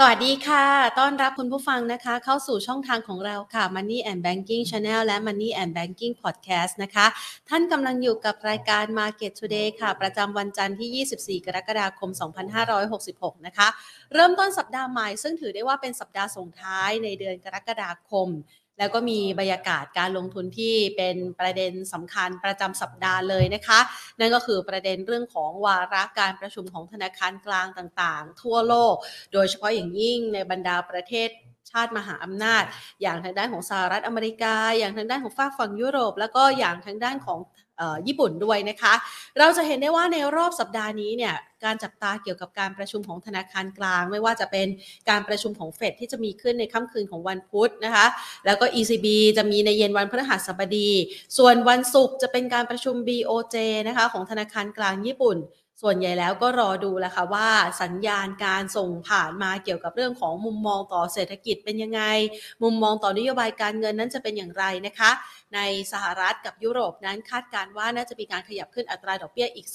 สวัสดีค่ะ ต้อนรับคุณผู้ฟังนะคะ เข้าสู่ช่องทางของเราค่ะ Money and Banking Channel และ Money and Banking Podcast นะคะ ท่านกำลังอยู่กับรายการ Market Today ค่ะ ประจำวันจันทร์ที่ 24 กรกฎาคม 2566 นะคะ เริ่มต้นสัปดาห์ใหม่ ซึ่งถือได้ว่าเป็นสัปดาห์ส่งท้ายในเดือนกรกฎาคม แล้วก็มีบรรยากาศการลงทุนที่เป็นประเด็นสำคัญประจำสัปดาห์เลยนะคะ นั่นก็คือประเด็นเรื่องของวาระการประชุมของธนาคารกลางต่างๆ ทั่วโลก โดยเฉพาะอย่างยิ่งในบรรดาประเทศชาติมหาอำนาจ อย่างทางด้านของสหรัฐอเมริกา อย่างทางด้านของฝากฝั่งยุโรป แล้วก็อย่างทางด้านของญี่ปุ่นด้วยนะคะ เราจะเห็นได้ว่าในรอบสัปดาห์นี้เนี่ย การจับตาเกี่ยวกับการประชุมของธนาคารกลาง ไม่ว่าจะเป็นการประชุมของเฟดที่จะมีขึ้นในค่ำคืนของวันพุธนะคะ แล้วก็ ECB จะมีในเย็นวันพฤหัสบดี ส่วนวันศุกร์จะเป็นการประชุม BOJ นะคะของธนาคารกลางญี่ปุ่นส่วนใหญ่แล้วก็รอดูแหละค่ะว่าสัญญาณการส่งผ่านมาเกี่ยวกับเรื่องของมุมมองต่อเศรษฐกิจเป็นยังไง มุมมองต่อนโยบายการเงินนั้นจะเป็นอย่างไรนะคะ ในสหรัฐกับยุโรปนั้นคาดการว่าน่าจะมีการขยับขึ้นอัตราดอกเบี้ยอีก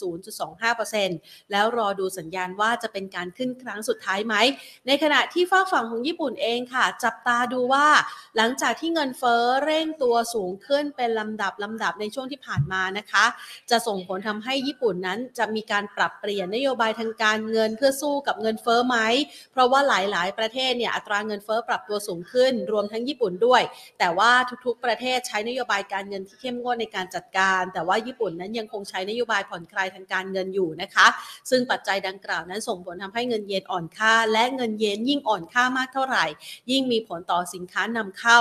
0.25%แล้วรอดูสัญญาณว่าจะเป็นการขึ้นครั้งสุดท้ายไหม ในขณะที่ฝากฝั่งของญี่ปุ่นเองค่ะ จับตาดูว่า หลังจากที่เงินเฟ้อเร่งตัวสูงขึ้นเป็นลำดับลำดับในช่วงที่ผ่านมานะคะ จะส่งผลทำให้ญี่ปุ่นนั้นจะมีการปรับเปลี่ยนนโยบายทางการเงินเพื่อสู้กับเงินเฟ้อไหม เพราะว่าหลายๆ ประเทศเนี่ยอัตราเงินเฟ้อปรับตัวสูงขึ้น รวมทั้งญี่ปุ่นด้วย แต่ว่าทุกๆ ประเทศใช้นโยบายการเงินที่เข้มงวดในการจัดการ แต่ว่าญี่ปุ่นนั้นยังคงใช้นโยบายผ่อนคลายทางการเงินอยู่นะคะ ซึ่งปัจจัยดังกล่าวนั้นส่งผลทำให้เงินเยนอ่อนค่า และเงินเยนยิ่งอ่อนค่ามากเท่าไหร่ ยิ่งมีผลต่อสินค้านำเข้า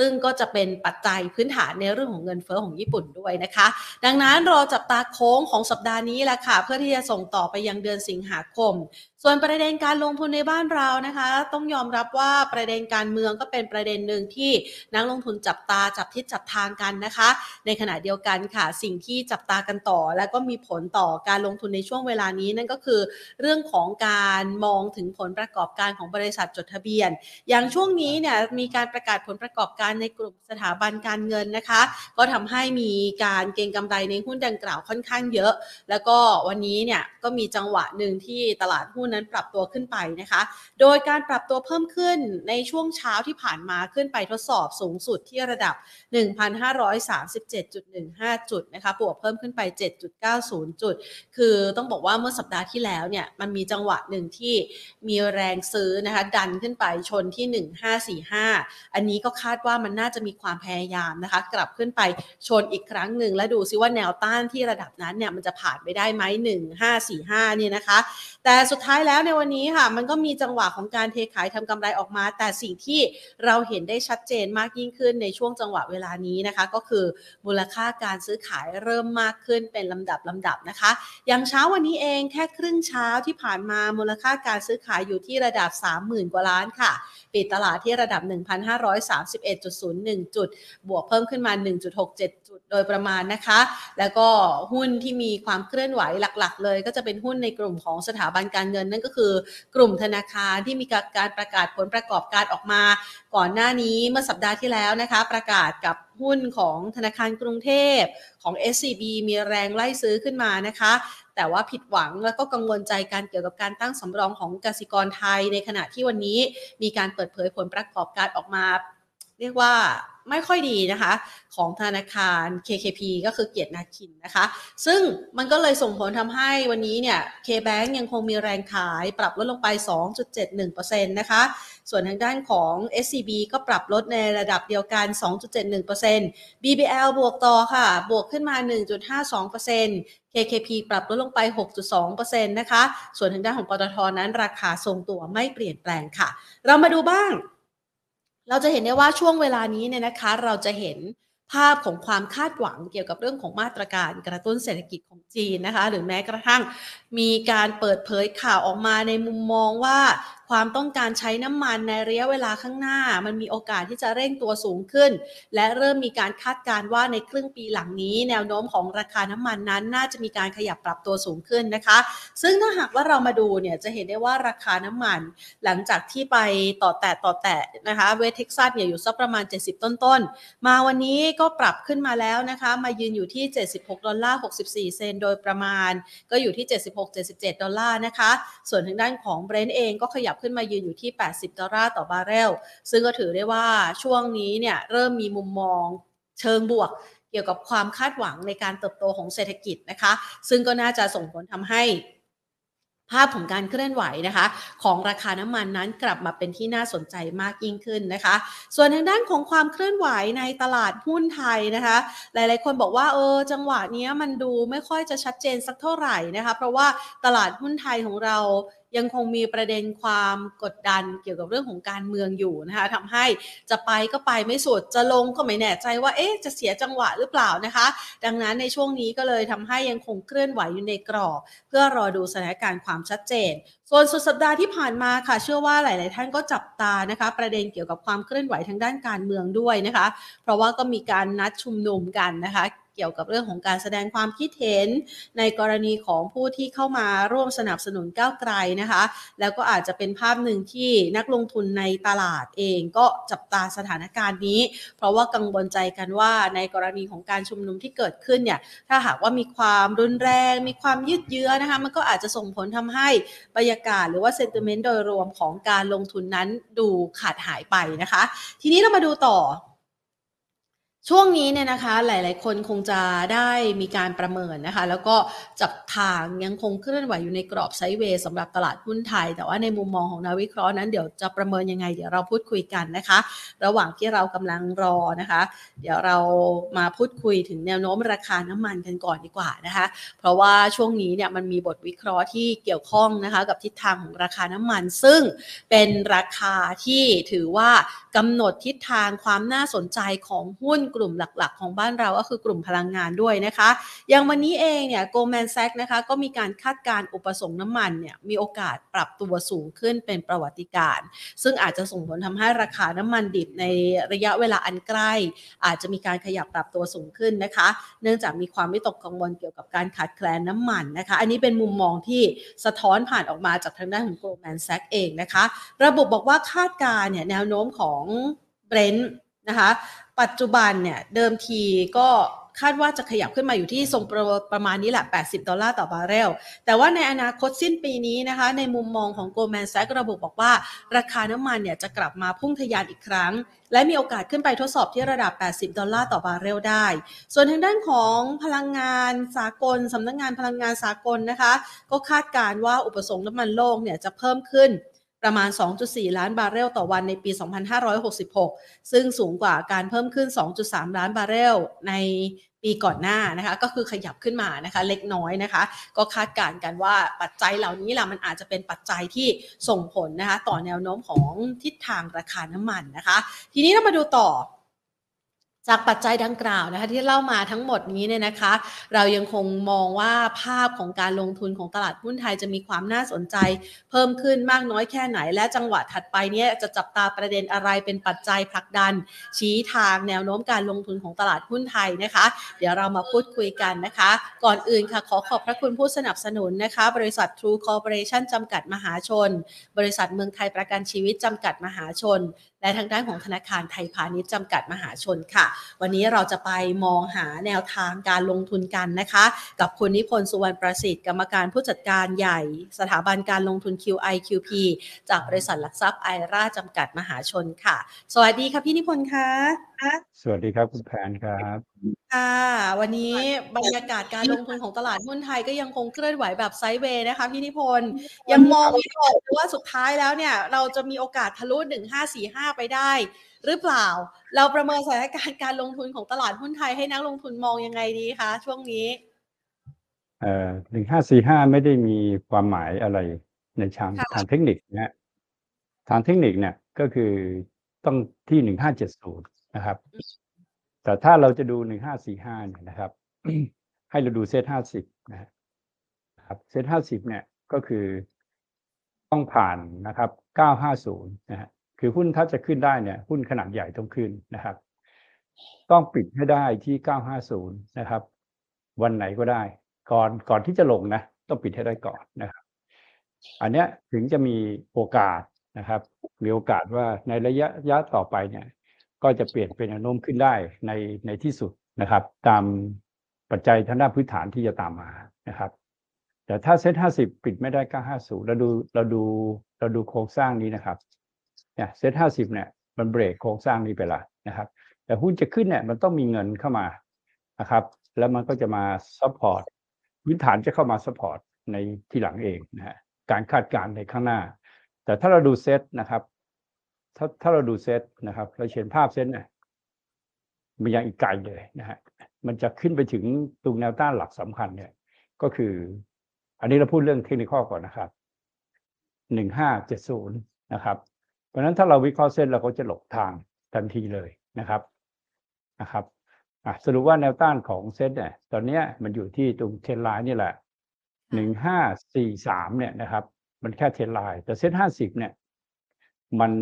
ซึ่งก็จะเป็นปัจจัยพื้นฐานในเรื่องของเงินเฟ้อของญี่ปุ่นด้วยนะคะ ดังนั้นรอจับตาโค้งของสัปดาห์นี้แหละค่ะ เพื่อที่จะส่งต่อไปยังเดือนสิงหาคมส่วนประเด็นการลงทุนในบ้านเรานะคะ ต้องยอมรับว่าประเด็นการเมืองก็เป็นประเด็นหนึ่งที่นักลงทุนจับตาจับทิศจับทางกันนะคะ ในขณะเดียวกันค่ะ สิ่งที่จับตากันต่อ และก็มีผลต่อการลงทุนในช่วงเวลานี้นั่นก็คือ เรื่องของการมองถึงผลประกอบการของบริษัทจดทะเบียน อย่างช่วงนี้เนี่ยมีการประกาศผลประกอบการในกลุ่มสถาบันการเงินนะคะ ก็ทำให้มีการเก็งกำไรในหุ้นดังกล่าวค่อนข้างเยอะ แล้วก็วันนี้เนี่ยก็มีจังหวะหนึ่งที่ตลาดหุ้นนั้นปรับตัวขึ้นไปนะคะ โดยการปรับตัวเพิ่มขึ้นในช่วงเช้าที่ผ่านมาขึ้นไปทดสอบสูงสุดที่ระดับ 1,537.15 จุดนะคะ บวกเพิ่มขึ้นไป 7.90 จุด คือต้องบอกว่าเมื่อสัปดาห์ที่แล้วเนี่ยมันมีจังหวะหนึ่งที่มีแรงซื้อนะคะ ดันขึ้นไปชนที่ 1545 อันนี้ก็คาดว่ามันน่าจะมีความพยายามนะคะ กลับขึ้นไปชนอีกครั้งหนึ่งและดูซิว่าแนวต้านที่ระดับนั้นเนี่ยมันจะผ่านไปได้ไหม1545เนี่ยนะคะ แต่สุดท้ายแล้วในวันนี้ค่ะ มันก็มีจังหวะของการเทขายทำกำไรออกมา แต่สิ่งที่เราเห็นได้ชัดเจนมากยิ่งขึ้นในช่วงจังหวะเวลานี้นะคะ ก็คือมูลค่าการซื้อขายเริ่มมากขึ้นเป็นลำดับลำดับนะคะ อย่างเช้าวันนี้เองแค่ครึ่งเช้าที่ผ่านมามูลค่าการซื้อขายอยู่ที่ระดับ 30,000 กว่าล้านค่ะ ปิดตลาดที่ระดับ 1,531.01 จุด บวกเพิ่มขึ้นมา 1.67จุ ดโดยประมาณนะคะ แล้วก็หุ้นที่มีความเคลื่อนไหวหลักๆ เลย ก็จะเป็นหุ้นในกลุ่มของสถาบันการเงิน นั่นก็คือกลุ่มธนาคารที่มีการประกาศผลประกอบการออกมา ก่อนหน้านี้เมื่อสัปดาห์ที่แล้วนะคะ ประกาศกับหุ้นของธนาคารกรุงเทพของ SCB มีแรงไล่ซื้อขึ้นมานะคะ แต่ว่าผิดหวังแล้วก็กังวลใจการเกี่ยวกับการตั้งสำรองของกสิกรไทย ในขณะที่วันนี้มีการเปิดเผยผลประกอบการออกมา เรียกว่าไม่ค่อยดีนะคะ ของธนาคาร KKP ก็คือเกียรตินาคินนะคะ ซึ่งมันก็เลยส่งผลทำให้วันนี้เนี่ย KBank ยังคงมีแรงขายปรับลดลงไป 2.71%นะคะ ส่วนทางด้านของ SCB ก็ปรับลดในระดับเดียวกัน 2.71% BBL บวกต่อค่ะ บวกขึ้นมา 1.52% KKP ปรับลดลงไป 6.2%นะคะ ส่วนทางด้านของปตทนั้นราคาทรงตัวไม่เปลี่ยนแปลงค่ะ เรามาดูบ้าง เราจะเห็นได้ว่าช่วงเวลานี้เนี่ยนะคะ เราจะเห็นภาพของความคาดหวังเกี่ยวกับเรื่องของมาตรการกระตุ้นเศรษฐกิจของจีนนะคะ หรือแม้กระทั่งมีการเปิดเผยข่าวออกมาในมุมมองว่าความต้องการใช้น้ำมันในระยะเวลาข้างหน้า มันมีโอกาสที่จะเร่งตัวสูงขึ้น และเริ่มมีการคาดการณ์ว่าในครึ่งปีหลังนี้ แนวโน้มของราคาน้ำมันนั้น น่าจะมีการขยับปรับตัวสูงขึ้นนะคะ ซึ่งถ้าหากว่าเรามาดูเนี่ยจะเห็นได้ว่าราคาน้ำมัน หลังจากที่ไปต่อแตะต่อแตะนะคะ West Texas เนี่ยอยู่สักประมาณ 70 ต้นๆ มาวันนี้ก็ปรับขึ้นมาแล้วนะคะ มายืนอยู่ที่ 76 ดอลลาร์ 64 เซนต์โดยประมาณ ก็อยู่ที่76-77 ดอลลาร์นะคะ ส่วนทางด้านของ Brent เองก็ขยับขึ้นมายืนอยู่ที่ 80 ดอลลาร์ต่อบาร์เรล ซึ่งก็ถือได้ว่าช่วงนี้เนี่ยเริ่มมีมุมมองเชิงบวกเกี่ยวกับความคาดหวังในการเติบโตของเศรษฐกิจนะคะ ซึ่งก็น่าจะส่งผลทำให้ ภาพของการเคลื่อนไหวนะคะ ของราคาน้ำมันนั้นกลับมาเป็นที่น่าสนใจมากยิ่งขึ้นนะคะ ส่วนทางด้านของความเคลื่อนไหวในตลาดหุ้นไทยนะคะ หลายๆ คนบอกว่าเออจังหวะนี้มันดูไม่ค่อยจะชัดเจนสักเท่าไหร่นะคะ เพราะว่าตลาดหุ้นไทยของเรายังคงมีประเด็นความกดดันเกี่ยวกับเรื่องของการเมืองอยู่นะคะทำให้จะไปก็ไปไม่สุดจะลงก็ไม่แน่ใจว่าเอ๊ะจะเสียจังหวะหรือเปล่านะคะ ดังนั้นในช่วงนี้ก็เลยทำให้ยังคงเคลื่อนไหวอยู่ในกรอบ เพื่อรอดูสถานการณ์ความชัดเจนส่วนสุดสัปดาห์ที่ผ่านมาค่ะ เชื่อว่าหลาย ๆ ท่านก็จับตานะคะ ประเด็นเกี่ยวกับความเคลื่อนไหวทางด้านการเมืองด้วยนะคะ เพราะว่าก็มีการนัดชุมนุมกันนะคะ เกี่ยวกับเรื่องของการแสดงความคิดเห็น ในกรณีของผู้ที่เข้ามาร่วมสนับสนุนก้าวไกลนะคะ แล้วก็อาจจะเป็นภาพหนึ่งที่นักลงทุนในตลาดเองก็จับตาสถานการณ์นี้ เพราะว่ากังวลใจกันว่าในกรณีของการชุมนุมที่เกิดขึ้นเนี่ยถ้าหากว่ามีความรุนแรง มีความยืดเยื้อนะคะมันก็อาจจะส่งผลทำให้บรรยากาศหรือว่าเซนติเมนต์โดยรวมของการลงทุนนั้นดูขาดหายไปนะคะ ทีนี้เรามาดูต่อ ช่วงนี้เนี่ยนะคะหลาย ๆ คนคงจะได้มีการประเมินนะคะ แล้วก็จับทางยังคงเคลื่อนไหวอยู่ในกรอบไซด์เวย์สำหรับตลาดหุ้นไทย แต่ว่าในมุมมองของนักวิเคราะห์นั้นเดี๋ยวจะประเมินยังไง เดี๋ยวเราพูดคุยกันนะคะ ระหว่างที่เรากำลังรอนะคะ เดี๋ยวเรามาพูดคุยถึงแนวโน้มราคาน้ำมันกันก่อนดีกว่านะคะ เพราะว่าช่วงนี้เนี่ยมันมีบทวิเคราะห์ที่เกี่ยวข้องนะคะ กับทิศทางของราคาน้ำมัน ซึ่งเป็นราคาที่ถือว่ากำหนดทิศทางความน่าสนใจของหุ้นกลุ่มหลักๆ ของบ้านเราก็คือกลุ่มพลังงานด้วยนะคะ อย่างวันนี้เองเนี่ย Goldman Sachs นะคะก็มีการคาดการอุปสงค์น้ำมันเนี่ยมีโอกาสปรับตัวสูงขึ้นเป็นประวัติการณ์ซึ่งอาจจะส่งผลทำให้ราคาน้ำมันดิบในระยะเวลาอันใกล้ อาจจะมีการขยับปรับตัวสูงขึ้นนะคะ เนื่องจากมีความวิตกกังวลเกี่ยวกับการขาดแคลนน้ำมันนะคะ อันนี้เป็นมุมมองที่สะท้อนผ่านออกมาจากทางด้านของ Goldman Sachs เองนะคะ ระบุบอกว่าคาดการณ์เนี่ยแนวโน้มของ Brent นะคะ ปัจจุบันเนี่ยเดิมทีก็คาดว่าจะขยับขึ้นมาอยู่ที่ทรงประประมาณนี้แหละ 80 ดอลลาร์ต่อบาร์เรล แต่ว่าในอนาคตสิ้นปีนี้นะคะ ในมุมมองของ Goldman Sachs ระบุบอกว่า ราคาน้ำมันเนี่ยจะกลับมาพุ่งทะยานอีกครั้ง และมีโอกาสขึ้นไปทดสอบที่ระดับ 80 ดอลลาร์ต่อบาร์เรลได้ ส่วนทางด้านของพลังงานสากลสำนักงานพลังงานสากลนะคะ ก็คาดการณ์ว่าอุปสงค์น้ำมันโลกเนี่ยจะเพิ่มขึ้น ประมาณ 2.4 ล้านบาร์เรลต่อวันในปี 2566 ซึ่งสูงกว่าการเพิ่มขึ้น 2.3 ล้านบาร์เรลในปีก่อนหน้านะคะก็คือขยับขึ้นมานะคะเล็กน้อยนะคะ ก็คาดการณ์กันว่าปัจจัยเหล่านี้แหละมันอาจจะเป็นปัจจัยที่ส่งผลนะคะต่อแนวโน้มของทิศทางราคาน้ำมันนะคะ ทีนี้เรามาดูต่อ จากปัจจัยดังกล่าวนะคะที่เล่ามาทั้งหมดนี้เนี่ยนะคะ เรายังคงมองว่าภาพของการลงทุนของตลาดหุ้นไทยจะมีความน่าสนใจ เพิ่มขึ้นมากน้อยแค่ไหน และจังหวะถัดไปเนี่ยจะจับตาประเด็นอะไรเป็นปัจจัยผลักดัน ชี้ทางแนวโน้มการลงทุนของตลาดหุ้นไทยนะคะ เดี๋ยวเรามาพูดคุยกันนะคะ ก่อนอื่นค่ะขอขอบพระคุณผู้สนับสนุนนะคะ บริษัท True Corporation จำกัดมหาชน บริษัทเมืองไทยประกันชีวิตจำกัดมหาชนและทางด้านของธนาคารไทยพาณิชย์จำกัดมหาชนค่ะ วันนี้เราจะไปมองหาแนวทางการลงทุนกันนะคะ กับคุณนิพนธ์สุวรรณประสิทธิ์กรรมการผู้จัดการใหญ่ สถาบันการลงทุน QIQP จากบริษัทหลักทรัพย์ไอราจำกัดมหาชนค่ะ สวัสดีค่ะพี่นิพนธ์ค่ะสวัสดีครับคุณแพนครับ ค่ะวันนี้บรรยากาศการลงทุนของตลาดหุ้นไทยก็ยังคงเคลื่อนไหวแบบไซด์เวย์นะคะพี่นิพนธ์ยังมองไม่ออกเลยว่าสุดท้ายแล้วเนี่ย เราจะมีโอกาสทะลุ 1545 ไปได้ หรือเปล่า เราประเมินสถานการณ์การลงทุนของตลาดหุ้นไทยให้นักลงทุนมองยังไงดีคะช่วงนี้ เอ่อหนึ่งห้าสี่ห้าไม่ได้มีความหมายอะไรในทางค่ะ ทางเทคนิคนะฮะทางเทคนิคเนี่ยก็คือต้องที่หนึ่งห้าเจ็ดศูนย์ นะครับ แต่ถ้าเราจะดูหนึ่งห้าสี่ห้าเนี่ยนะครับ ให้เราดูเซตห้าสิบนะฮะครับเซตห้าสิบเนี่ยก็คือต้องผ่านนะครับเก้าห้าศูนย์นะฮะคือหุ้นถ้าจะขึ้นได้เนี่ยหุ้นขนาดใหญ่ต้องขึ้นนะครับ ต้องปิดให้ได้ที่เก้าห้าศูนย์นะครับ วันไหนก็ได้ ก่อนก่อนที่จะลงนะต้องปิดให้ได้ก่อนนะครับ อันเนี้ยถึงจะมีโอกาสนะครับ มีโอกาสว่าในระยะระยะต่อไปเนี่ย ก็จะเปลี่ยนเป็นแนวโน้มขึ้นได้ในในที่สุดนะครับ ตามปัจจัยทางด้านพื้นฐานที่จะตามมานะครับ แต่ถ้าเซ็ตห้าสิบปิดไม่ได้เก้าห้าศูนย์เราดูเราดูเราดูโครงสร้างนี้นะครับเนี่ยเซ็ตห้าสิบเนี่ยมันเบรกโครงสร้างนี้ไปละนะครับ แต่หุ้นจะขึ้นเนี่ยมันต้องมีเงินเข้ามานะครับ แล้วมันก็จะมา support พื้นฐานจะเข้ามา support ในที่หลังเองนะฮะการคาดการณ์ในข้างหน้า แต่ถ้าเราดูเซตนะครับ ถ้าถ้าเราดูเซตนะครับ เราเห็นภาพเซตเนี่ยมันยังอีกไกลเลยนะฮะมันจะขึ้นไปถึงตรงแนวต้านหลักสำคัญเนี่ย ก็คือ อันนี้เราพูดเรื่องเทคนิคก่อนนะครับหนึ่งห้าเจ็ดศูนย์นะครับ เพราะฉะนั้นถ้าเราวิเคราะห์เส้นเราก็จะหลบทางทันทีเลยนะครับนะครับสรุปว่าแนวต้านของเซตเนี่ย ตอนเนี้ยมันอยู่ที่ตรงเทรนไลน์นี่แหละหนึ่งห้าสี่สามเนี่ยนะครับ มันแค่เทรนไลน์แต่เซตห้าสิบเนี่ย มัน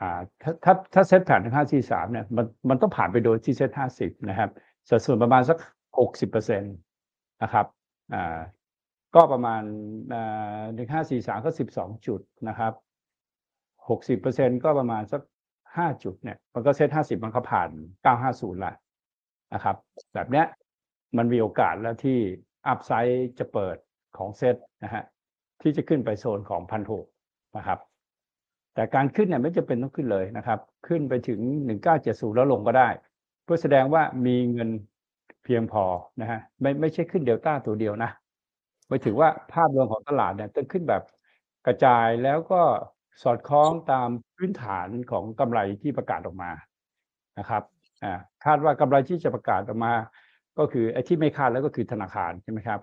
อ่าถ้าถ้าถ้าเซตผ่านถึงห้าสี่สามเนี่ยมันมันต้องผ่านไปโดยที่เซตห้าสิบนะครับสัดส่วนประมาณสักหกสิบเปอร์เซ็นตนะครับอ่าก็ประมาณอ่าหนึ่งห้าสี่สามก็สิบสองจุดนะครับหกสิบเปอร์เซ็นก็ประมาณสักห้าจุดเนี่ยมันก็เซตห้าสิบมันก็ผ่านเก้าห้าศูนย์ละนะครับ แบบเนี้ยมันมีโอกาสแล้วที่อัพไซด์จะเปิดของเซตนะฮะที่จะขึ้นไปโซนของพันหกนะครับ แต่การขึ้นเนี่ยไม่จำเป็นต้องขึ้นเลยนะครับ ขึ้นไปถึง 1970 แล้วลงก็ได้ เพื่อแสดงว่ามีเงินเพียงพอนะฮะไม่ไม่ใช่ขึ้นเดลต้าตัวเดียวนะหมายถึงว่าภาพรวมของตลาดเนี่ยต้องขึ้นแบบกระจายแล้วก็สอดคล้องตามพื้นฐานของกำไรที่ประกาศออกมานะครับอ่าคาดว่ากำไรที่จะประกาศออกมา ก็คือไอ้ที่ไม่คาดแล้วก็คือธนาคารใช่ไหมครับ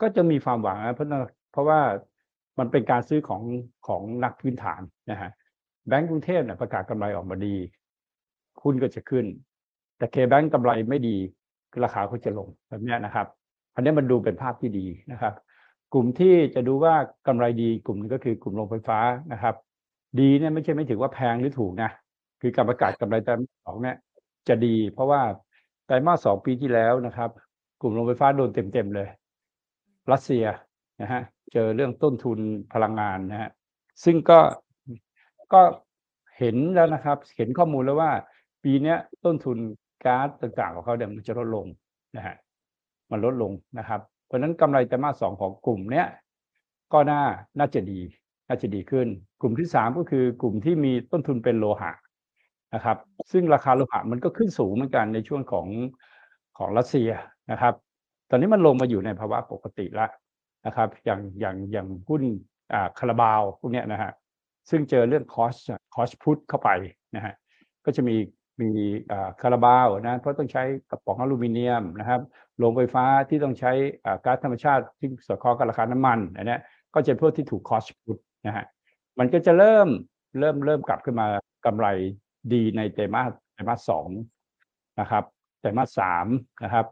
ก็จะมีความหวังนะเพราะเพราะว่า มันเป็นการซื้อของของนักพื้นฐานนะฮะแบงก์กรุงเทพเนี่ยประกาศกำไรออกมาดีหุ้นก็จะขึ้น แต่เคแบงก์กำไรไม่ดีราคาก็จะลงแบบนี้นะครับ อันนี้มันดูเป็นภาพที่ดีนะครับ กลุ่มที่จะดูว่ากำไรดีกลุ่มนึงก็คือกลุ่มโรงไฟฟ้านะครับ ดีเนี่ยไม่ใช่ไม่ถือว่าแพงหรือถูกนะคือการประกาศกำไรไตรมาสสองเนี่ยจะดี เพราะว่าไตรมาสสองปีที่แล้วนะครับ กลุ่มโรงไฟฟ้าโดนเต็มๆเลย รัสเซีย นะฮะเจอเรื่องต้นทุนพลังงานนะฮะซึ่งก็ก็เห็นแล้วนะครับ เห็นข้อมูลแล้วว่า ปีนี้ต้นทุนก๊าซต่างๆของเขาเนี่ยมันจะลดลงนะฮะมันลดลงนะครับ เพราะนั้นกำไรไตรมาสสองของกลุ่มเนี้ยก็น่าน่าจะดี น่าจะดีขึ้น กลุ่มที่สามก็คือกลุ่มที่มีต้นทุนเป็นโลหะนะครับ ซึ่งราคาโลหะมันก็ขึ้นสูงเหมือนกันในช่วงของของรัสเซียนะครับ ตอนนี้มันลงมาอยู่ในภาวะปกติล้ว นะครับอย่างอย่างอย่างหุ้นอ่าคาราบาวพวกเนี้ยนะฮะซึ่งเจอเรื่องคอสคอสพุทเข้าไปนะฮะก็จะมีมีคาราบาวนะเพราะต้องใช้กระป๋องอลูมิเนียมนะครับโรงไฟฟ้าที่ต้องใช้อาก๊าซธรรมชาติที่สอดคล้องกับราคาน้ำมันอันนี้ก็จะพวกที่ถูกคอสพุทนะฮะมันก็จะเริ่มเริ่มเริ่มกลับขึ้นมากำไรดีในไตรมาสไตรมาสสองนะครับไตรมาสสามนะครับ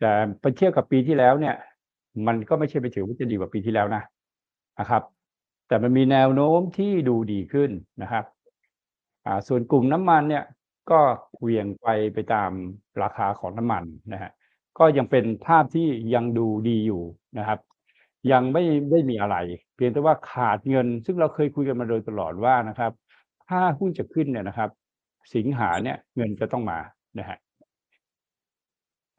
แต่ไปเทียบกับปีที่แล้วเนี่ย มันก็ไม่ใช่ไปถือว่าจะดีกว่าปีที่แล้วนะนะครับ แต่มันมีแนวโน้มที่ดูดีขึ้นนะครับส่วนกลุ่มน้ำมันเนี่ยก็เหวี่ยงไปไปตามราคาของน้ำมันนะฮะก็ยังเป็นภาพที่ยังดูดีอยู่นะครับ ยังไม่ไม่มีอะไร เพียงแต่ว่าขาดเงิน ซึ่งเราเคยคุยกันมาโดยตลอดว่านะครับ ถ้าหุ้นจะขึ้นเนี่ยนะครับ สิงหาเนี่ยเงินจะต้องมานะฮะ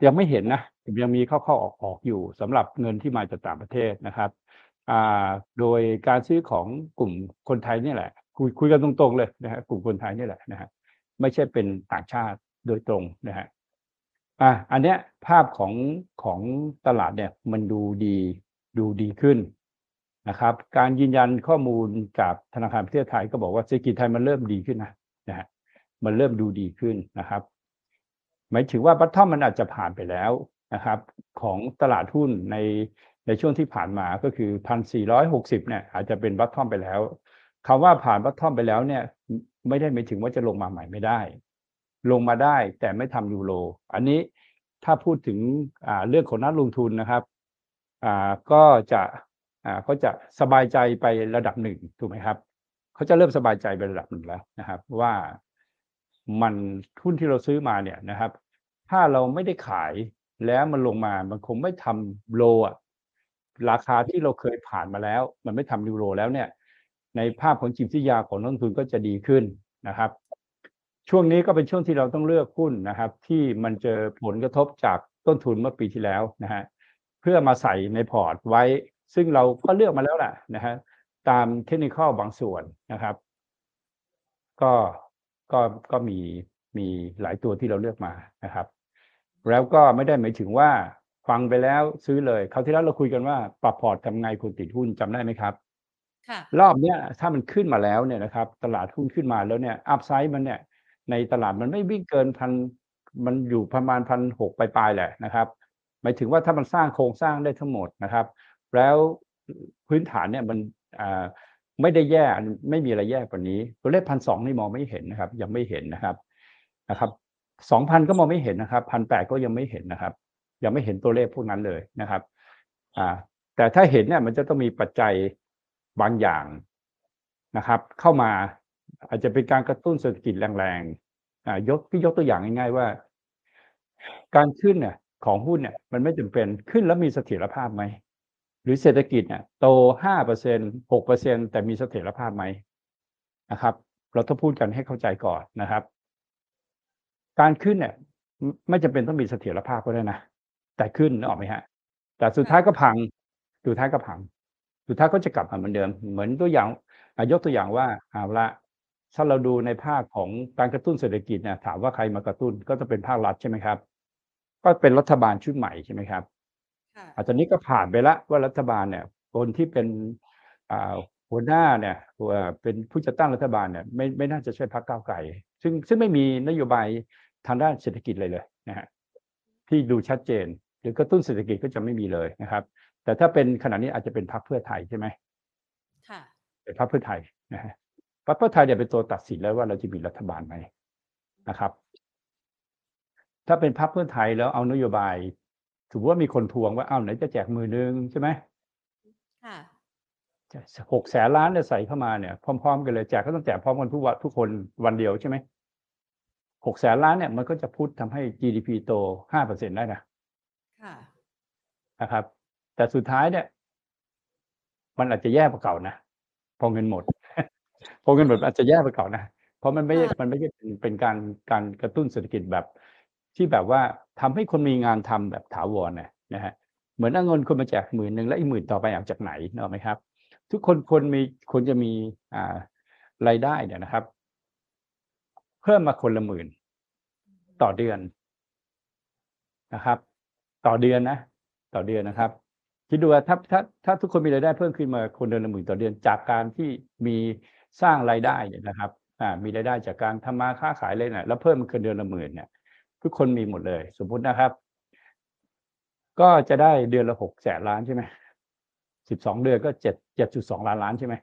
ยังไม่เห็นนะ ยังมีเข้าๆออกออยู่สำหรับเงินที่มาจากต่างประเทศนะครับโดยการซื้อของกลุ่มคนไทยนี่แหละ คุยคุยกันตรงๆเลยนะฮะกลุ่มคนไทยนี่แหละนะฮะไม่ใช่เป็นต่างชาติโดยตรงนะฮะอะอันเนี้ยภาพของของตลาดเนี่ยมันดูดีดูดีขึ้นนะครับ การยืนยันข้อมูลจากธนาคารประเทศไทยก็บอกว่าเศรษฐกิจไทยมันเริ่มดีขึ้นนะนะฮะมันเริ่มดูดีขึ้นนะครับ หมายถึงว่าบัตทอมมันอาจจะผ่านไปแล้ว นะครับของตลาดหุ้นในในช่วงที่ผ่านมาก็คือพันสี่ร้อยหกสิบเนี่ยอาจจะเป็นบัตทอมไปแล้วคำว่าผ่านบัตทอมไปแล้วเนี่ยไม่ได้หมายถึงว่าจะลงมาใหม่ไม่ได้ ลงมาได้แต่ไม่ทำยูโรอันนี้ถ้าพูดถึงเรื่องของนักลงทุนนะครับก็จะอ่าก็จะสบายใจไประดับหนึ่งถูกไหมครับเขาจะเริ่มสบายใจไประดับหนึ่งแล้วนะครับ ว่ามันทุนที่เราซื้อมาเนี่ยนะครับ ถ้าเราไม่ได้ขาย แล้วมันลงมามันคงไม่ทำโลอะราคาที่เราเคยผ่านมาแล้ว มันไม่ทำยูโรแล้วเนี่ย ในภาพของจิตวิทยาของนักลงทุนก็จะดีขึ้นนะครับ ช่วงนี้ก็เป็นช่วงที่เราต้องเลือกหุ้นนะครับ ที่มันเจอผลกระทบจากต้นทุนเมื่อปีที่แล้วนะฮะเพื่อมาใส่ในพอร์ตไว้ ซึ่งเราก็เลือกมาแล้วแหละนะฮะตามเทคนิคบางส่วนนะครับ ก็ก็ก็มีมีหลายตัวที่เราเลือกมานะครับ แล้วก็ไม่ได้หมายถึงว่าฟังไปแล้วซื้อเลยคราวที่แล้วเราคุยกันว่าปรับพอร์ตทำไงคุณติดหุ้นจำได้ไหมครับค่ะรอบเนี้ยถ้ามันขึ้นมาแล้วเนี่ยนะครับ ตลาดหุ้นขึ้นมาแล้วเนี่ย upside มันเนี่ย ในตลาดมันไม่วิ่งเกินพันมันอยู่ประมาณพันหกปลายๆแหละนะครับหมายถึงว่าถ้ามันสร้างโครงสร้างได้ทั้งหมดนะครับ แล้วพื้นฐานเนี่ยมันอ่าไม่ได้แย่ไม่มีอะไรแย่กว่านี้ ตัวเลขพันสองนี่มองไม่เห็นนะครับ ยังไม่เห็นนะครับนะครับ สองพันก็มองไม่เห็นนะครับพันแปดก็ยังไม่เห็นนะครับ ยังไม่เห็นตัวเลขพวกนั้นเลยนะครับอ่าแต่ถ้าเห็นเนี่ยมันจะต้องมีปัจจัยบางอย่างนะครับ เข้ามาอาจจะเป็นการกระตุ้นเศรษฐกิจแรงๆอ่ายกพี่ยกตัวอย่างง่ายๆว่า การขึ้นเนี่ยของหุ้นเนี่ยมันไม่จำเป็นขึ้นแล้วมีเสถียรภาพไหมหรือเศรษฐกิจเนี่ยโตห้าเปอร์เซ็นหกเปอร์เซ็นแต่มีเสถียรภาพไหมนะครับ เราต้องพูดกันให้เข้าใจก่อนนะครับ การขึ้นเนี่ยไม่ไม่จำเป็นต้องมีเสถียรภาพก็ได้นะแต่ขึ้นนึกออกไหมฮะ แต่สุดท้ายก็พัง สุดท้ายก็พัง สุดท้ายก็จะกลับมาเหมือนเดิม เหมือนตัวอย่างอะยกตัวอย่างว่าเอาละถ้าเราดูในภาคของการกระตุ้นเศรษฐกิจเนี่ยถามว่าใครมากระตุ้นก็จะเป็นภาครัฐใช่ไหมครับ ก็เป็นรัฐบาลชุดใหม่ใช่ไหมครับค่ะอาจจะนี้ก็ผ่านไปแล้วว่ารัฐบาลเนี่ย คนที่เป็นอ่าหัวหน้าเนี่ยหัวเป็นผู้จัดตั้งรัฐบาลเนี่ยไม่ไม่น่าจะใช่พรรคก้าวไกลซึ่งซึ่งไม่มีนโยบาย ทางด้านเศรษฐกิจเลยเลยนะฮะที่ดูชัดเจน หรือกระตุ้นเศรษฐกิจก็จะไม่มีเลยนะครับ แต่ถ้าเป็นขณะนี้อาจจะเป็นพรรคเพื่อไทยใช่ไหมค่ะเป็นพรรคเพื่อไทยนะฮะพรรคเพื่อไทยเนี่ยเป็นตัวตัดสินแล้วว่าเราจะมีรัฐบาลไหมนะครับ ถ้าเป็นพรรคเพื่อไทยแล้วเอานโยบายถือว่ามีคนทวงว่าอ้าวไหนจะแจกมือนึงใช่ไหมค่ะหกแสนล้านเนี่ยใส่เข้ามาเนี่ยพร้อม ๆ กันเลยแจกก็ต้องแจกพร้อมกันทุกวันทุกคนวันเดียวใช่ไหม หกแสนล้านเนี่ยมันก็จะพุททำให้ GDP โตห้าเปอร์เซ็นได้นะค่ะนะครับ แต่สุดท้ายเนี่ย มันอาจจะแย่กว่าเก่านะพอเงินหมดพอเงินหมดอาจจะแย่กว่าเก่านะเพราะมันไม่ใช่ค่ะมันไม่ใช่เป็นเป็นการการกระตุ้นเศรษฐกิจแบบ ที่แบบว่าทำให้คนมีงานทำแบบถาวรนะนะฮะเหมือนเอาเงินคนมาแจกหมื่นหนึ่งแล้วอีกหมื่นต่อไปเอาจากไหนเนกอะไหมครับ ทุกคนคนมีควรจะมีอ่ารายได้เนี่ยนะครับ เพิ่มมาคนละหมื่น ต่อเดือนนะครับ ต่อเดือนนะ ต่อเดือนนะครับคิดดูว่าถ้าถ้าถ้าทุกคนมีรายได้เพิ่มขึ้นมาคนเดือนละหมื่นต่อเดือนจากการที่มีสร้างรายได้นะครับอ่ามีรายได้จากการทำมาค้าขายเลยนี่ยแล้วเพิ่มขึ้นเดือนละหมื่นเนี่ย ทุกคนมีหมดเลย สมมุตินะครับ ก็จะได้เดือนละหกแสนล้านใช่ไหมสิบสองเดือนก็เจ็ดเจ็ดจุดสองล้านล้านใช่ไหม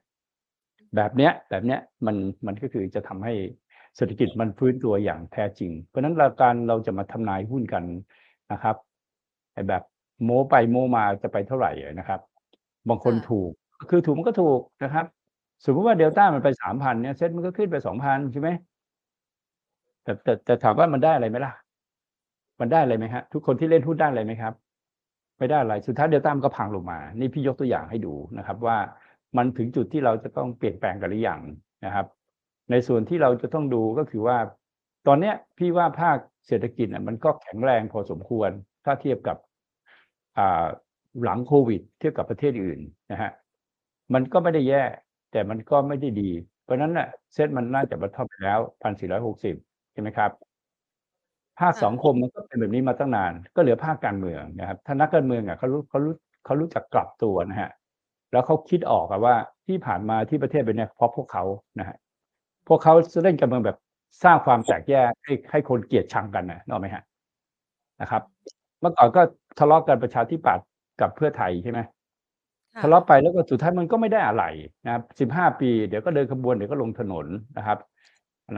แบบเนี้ย แบบเนี้ยมันมันก็คือจะทำให้ เศรษฐกิจมันฟื้นตัวอย่างแท้จริง เพราะฉะนั้นเราการเราจะมาทำนายหุ้นกันนะครับไอ้แบบโม้ไปโม้มาจะไปเท่าไหร่นะครับ บางคนค่ะถูกคือถูกมันก็ถูกนะครับ สมมติว่าเดลต้ามันไปสามพันเนี่ยเซ็ตมันก็ขึ้นไปสองพันใช่ไหมแต่แต่แต่ถามว่ามันได้อะไรไหมล่ะ มันได้อะไรไหมฮะทุกคนที่เล่นหุ้นได้อะไรไหมครับไม่ได้อะไรสุดท้ายเดลต้ามันก็พังลงมา นี่พี่ยกตัวอย่างให้ดูนะครับ ว่ามันถึงจุดที่เราจะต้องเปลี่ยนแปลงกันหรือยังนะครับ ในส่วนที่เราจะต้องดูก็คือว่า ตอนเนี้ยพี่ว่าภาคเศรษฐกิจน่ะมันก็แข็งแรงพอสมควร ถ้าเทียบกับอ่าหลังโควิด เทียบกับประเทศอื่นนะฮะมันก็ไม่ได้แย่ แต่มันก็ไม่ได้ดี เพราะฉะนั้นน่ะเซ็ตมันน่าจะบรรทอไปแล้วพันสี่ร้อยหกสิบใช่ไหมครับ ภาคค่ะสังคมมันก็เป็นแบบนี้มาตั้งนาน ก็เหลือภาคการเมืองนะครับ ถ้านักการเมืองอะเขารู้เขารู้เขารู้จักกลับตัวนะฮะแล้วเขาคิดออกอะว่าที่ผ่านมาที่ประเทศเป็นเนี่ยเพราะพวกเขานะฮะ พวกเขาจะเล่นการเมืองแบบสร้างความแตกแยกให้ให้คนเกลียดชังกันนะนึกออกไหมฮะนะครับ เมื่อก่อนก็ทะเลาะกันประชาธิปัตย์กับเพื่อไทยใช่ไหมค่ะทะเลาะไปแล้วก็สุดท้ายมันก็ไม่ได้อะไรนะครับสิบห้าปี เดี๋ยวก็เดินขบวนเดี๋ยวก็ลงถนนนะครับ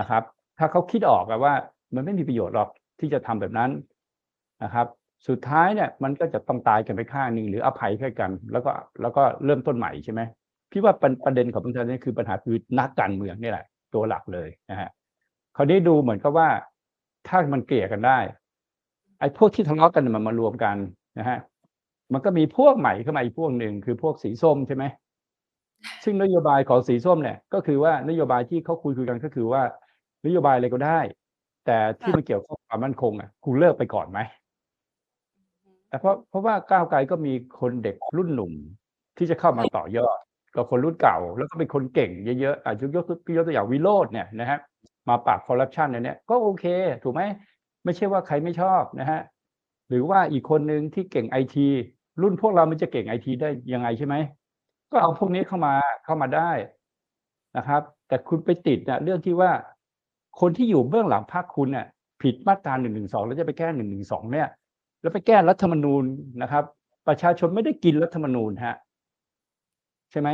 นะครับ ถ้าเขาคิดออกอะว่า มันไม่มีประโยชน์หรอกที่จะทำแบบนั้นนะครับ สุดท้ายเนี่ยมันก็จะต้องตายกันไปข้างหนึ่งหรืออภัยให้กัน แล้วก็แล้วก็เริ่มต้นใหม่ใช่ไหมพี่ว่าประประเด็นของประเทศนี้คือปัญหาคือนักการเมืองนี่แหละ ตัวหลักเลยนะฮะคราวนี้ดูเหมือนกับว่า ถ้ามันเกลี่ยกันได้ ไอ้พวกที่ทะเลาะกันมันมารวมกันนะฮะมันก็มีพวกใหม่เข้ามาอีกพวกหนึ่งคือพวกสีส้มใช่ไหมซึ่งนโยบายของสีส้มเนี่ย ก็คือว่านโยบายที่เขาคุยคุยกันก็คือว่านโยบายอะไรก็ได้ แต่ที่มันเกี่ยวข้องกับความมั่นคงอะคุณเลิกไปก่อนไหมแต่เพราะเพราะว่าก้าวไกลก็มีคนเด็กรุ่นหนุ่มที่จะเข้ามาต่อยอด กับคนรุ่นเก่า แล้วก็เป็นคนเก่งเยอะๆอะยกยกยกตัวอย่างวิโรจน์เนี่ยนะฮะมาปราบคอร์รัปชันเนี้ยก็โอเค ถูกไหมไม่ใช่ว่าใครไม่ชอบนะฮะหรือว่าอีกคนหนึ่งที่เก่งไอทีรุ่นพวกเรามันจะเก่งไอทีได้ยังไงใช่ไหมก็เอาพวกนี้เข้ามาเข้ามาได้นะครับ แต่คุณไปติดนะเรื่องที่ว่า คนที่อยู่เบื้องหลังพรรคคุณเนี่ยผิดมาตราหนึ่งหนึ่งสองแล้วจะไปแก้หนึ่งหนึ่งสองเนี่ย แล้วไปแก้รัฐธรรมนูญนะครับ ประชาชนไม่ได้กินรัฐธรรมนูญฮะ ใช่ไหม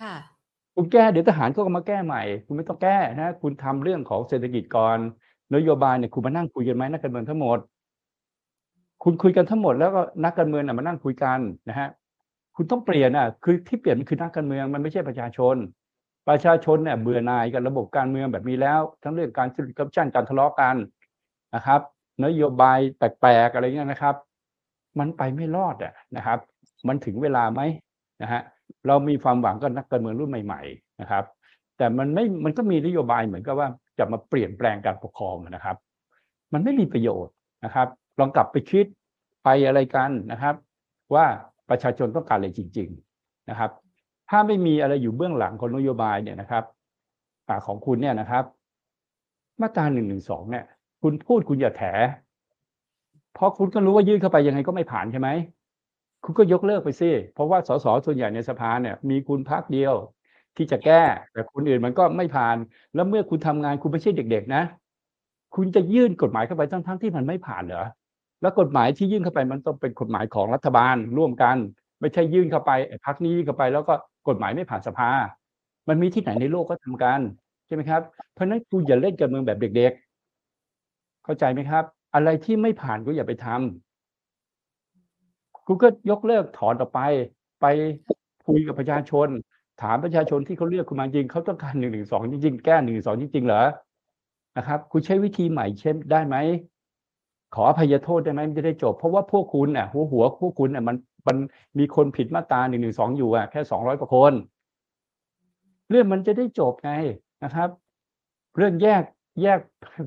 ค่ะคุณแก้เดี๋ยวทหารก็มาแก้ใหม่ คุณไม่ต้องแก้นะ คุณทำเรื่องของเศรษฐกิจก่อนนโยบายเนี่ยคุณมานั่งคุยกันไหมนักการเมืองทั้งหมด คุณคุยกันทั้งหมดแล้วก็นักการเมืองน่ะมานั่งคุยกันนะฮะคุณต้องเปลี่ยนอะ คือที่เปลี่ยนมันคือนักการเมืองมันไม่ใช่ประชาชน ประชาชนเนี่ยเบื่อหน่ายกับระบบการเมืองแบบนี้แล้ว ทั้งเรื่องการทุจริตคอร์รัปชันการทะเลาะกันนะครับ นโยบายแปลกๆอะไรเงี้ยนะครับ มันไปไม่รอดอะนะครับ มันถึงเวลาไหมนะฮะ เรามีความหวังกับนักการเมืองรุ่นใหม่ๆนะครับ แต่มันไม่มันก็มีนโยบายเหมือนกับว่าจะมาเปลี่ยนแปลงการปกครองนะครับ มันไม่มีประโยชน์นะครับ ลองกลับไปคิดไปอะไรกันนะครับ ว่าประชาชนต้องการอะไรจริง ๆนะครับ ถ้าไม่มีอะไรอยู่เบื้องหลังของนโยบายเนี่ยนะครับอ่าของคุณเนี่ยนะครับ มาตราหนึ่งหนึ่งสองเนี่ย คุณพูดคุณอย่าแถ เพราะคุณก็รู้ว่ายื่นเข้าไปยังไงก็ไม่ผ่านใช่ไหม คุณก็ยกเลิกไปสิเพราะว่าสสส่วนใหญ่ในสภาเนี่ยมีคุณพักเดียวที่จะแก้ แต่คนอื่นมันก็ไม่ผ่าน แล้วเมื่อคุณทำงานคุณไม่ใช่เด็ก ๆ นะ คุณจะยื่นกฎหมายเข้าไปทั้งๆที่มันไม่ผ่านเหรอแล้วกฎหมายที่ยื่นเข้าไปมันต้องเป็นกฎหมายของรัฐบาลร่วมกัน ไม่ใช่ยื่นเข้าไปพักนี้ยื่นเข้าไป แล้วก็กฎหมายไม่ผ่านสภา มันมีที่ไหนในโลกก็ทำกันใช่ไหมครับเพราะนั้นคุณอย่าเล่นการเมืองแบบเด็ก ๆ เข้าใจไหมครับ อะไรที่ไม่ผ่านก็อย่าไปทำ คุณก็ยกเลิกถอนออกไป ไปคุยกับประชาชน ถามประชาชนที่เขาเลือกคุณมาจริงเขาต้องการหนึ่งหนึ่งสองจริงๆ แก้หนึ่งสองจริงๆเหรอนะครับ คุณใช้วิธีใหม่เช่นได้ไหมขออภัยโทษได้ไหมมันจะได้จบ เพราะว่าพวกคุณเนี่ยหัวหัวพวกคุณเนี่ยมันมันมีคนผิดมาตราหนึ่งหนึ่งสองอยู่อะแค่สองร้อยกว่าคน เรื่องมันจะได้จบไงนะครับ เรื่องแยกแยก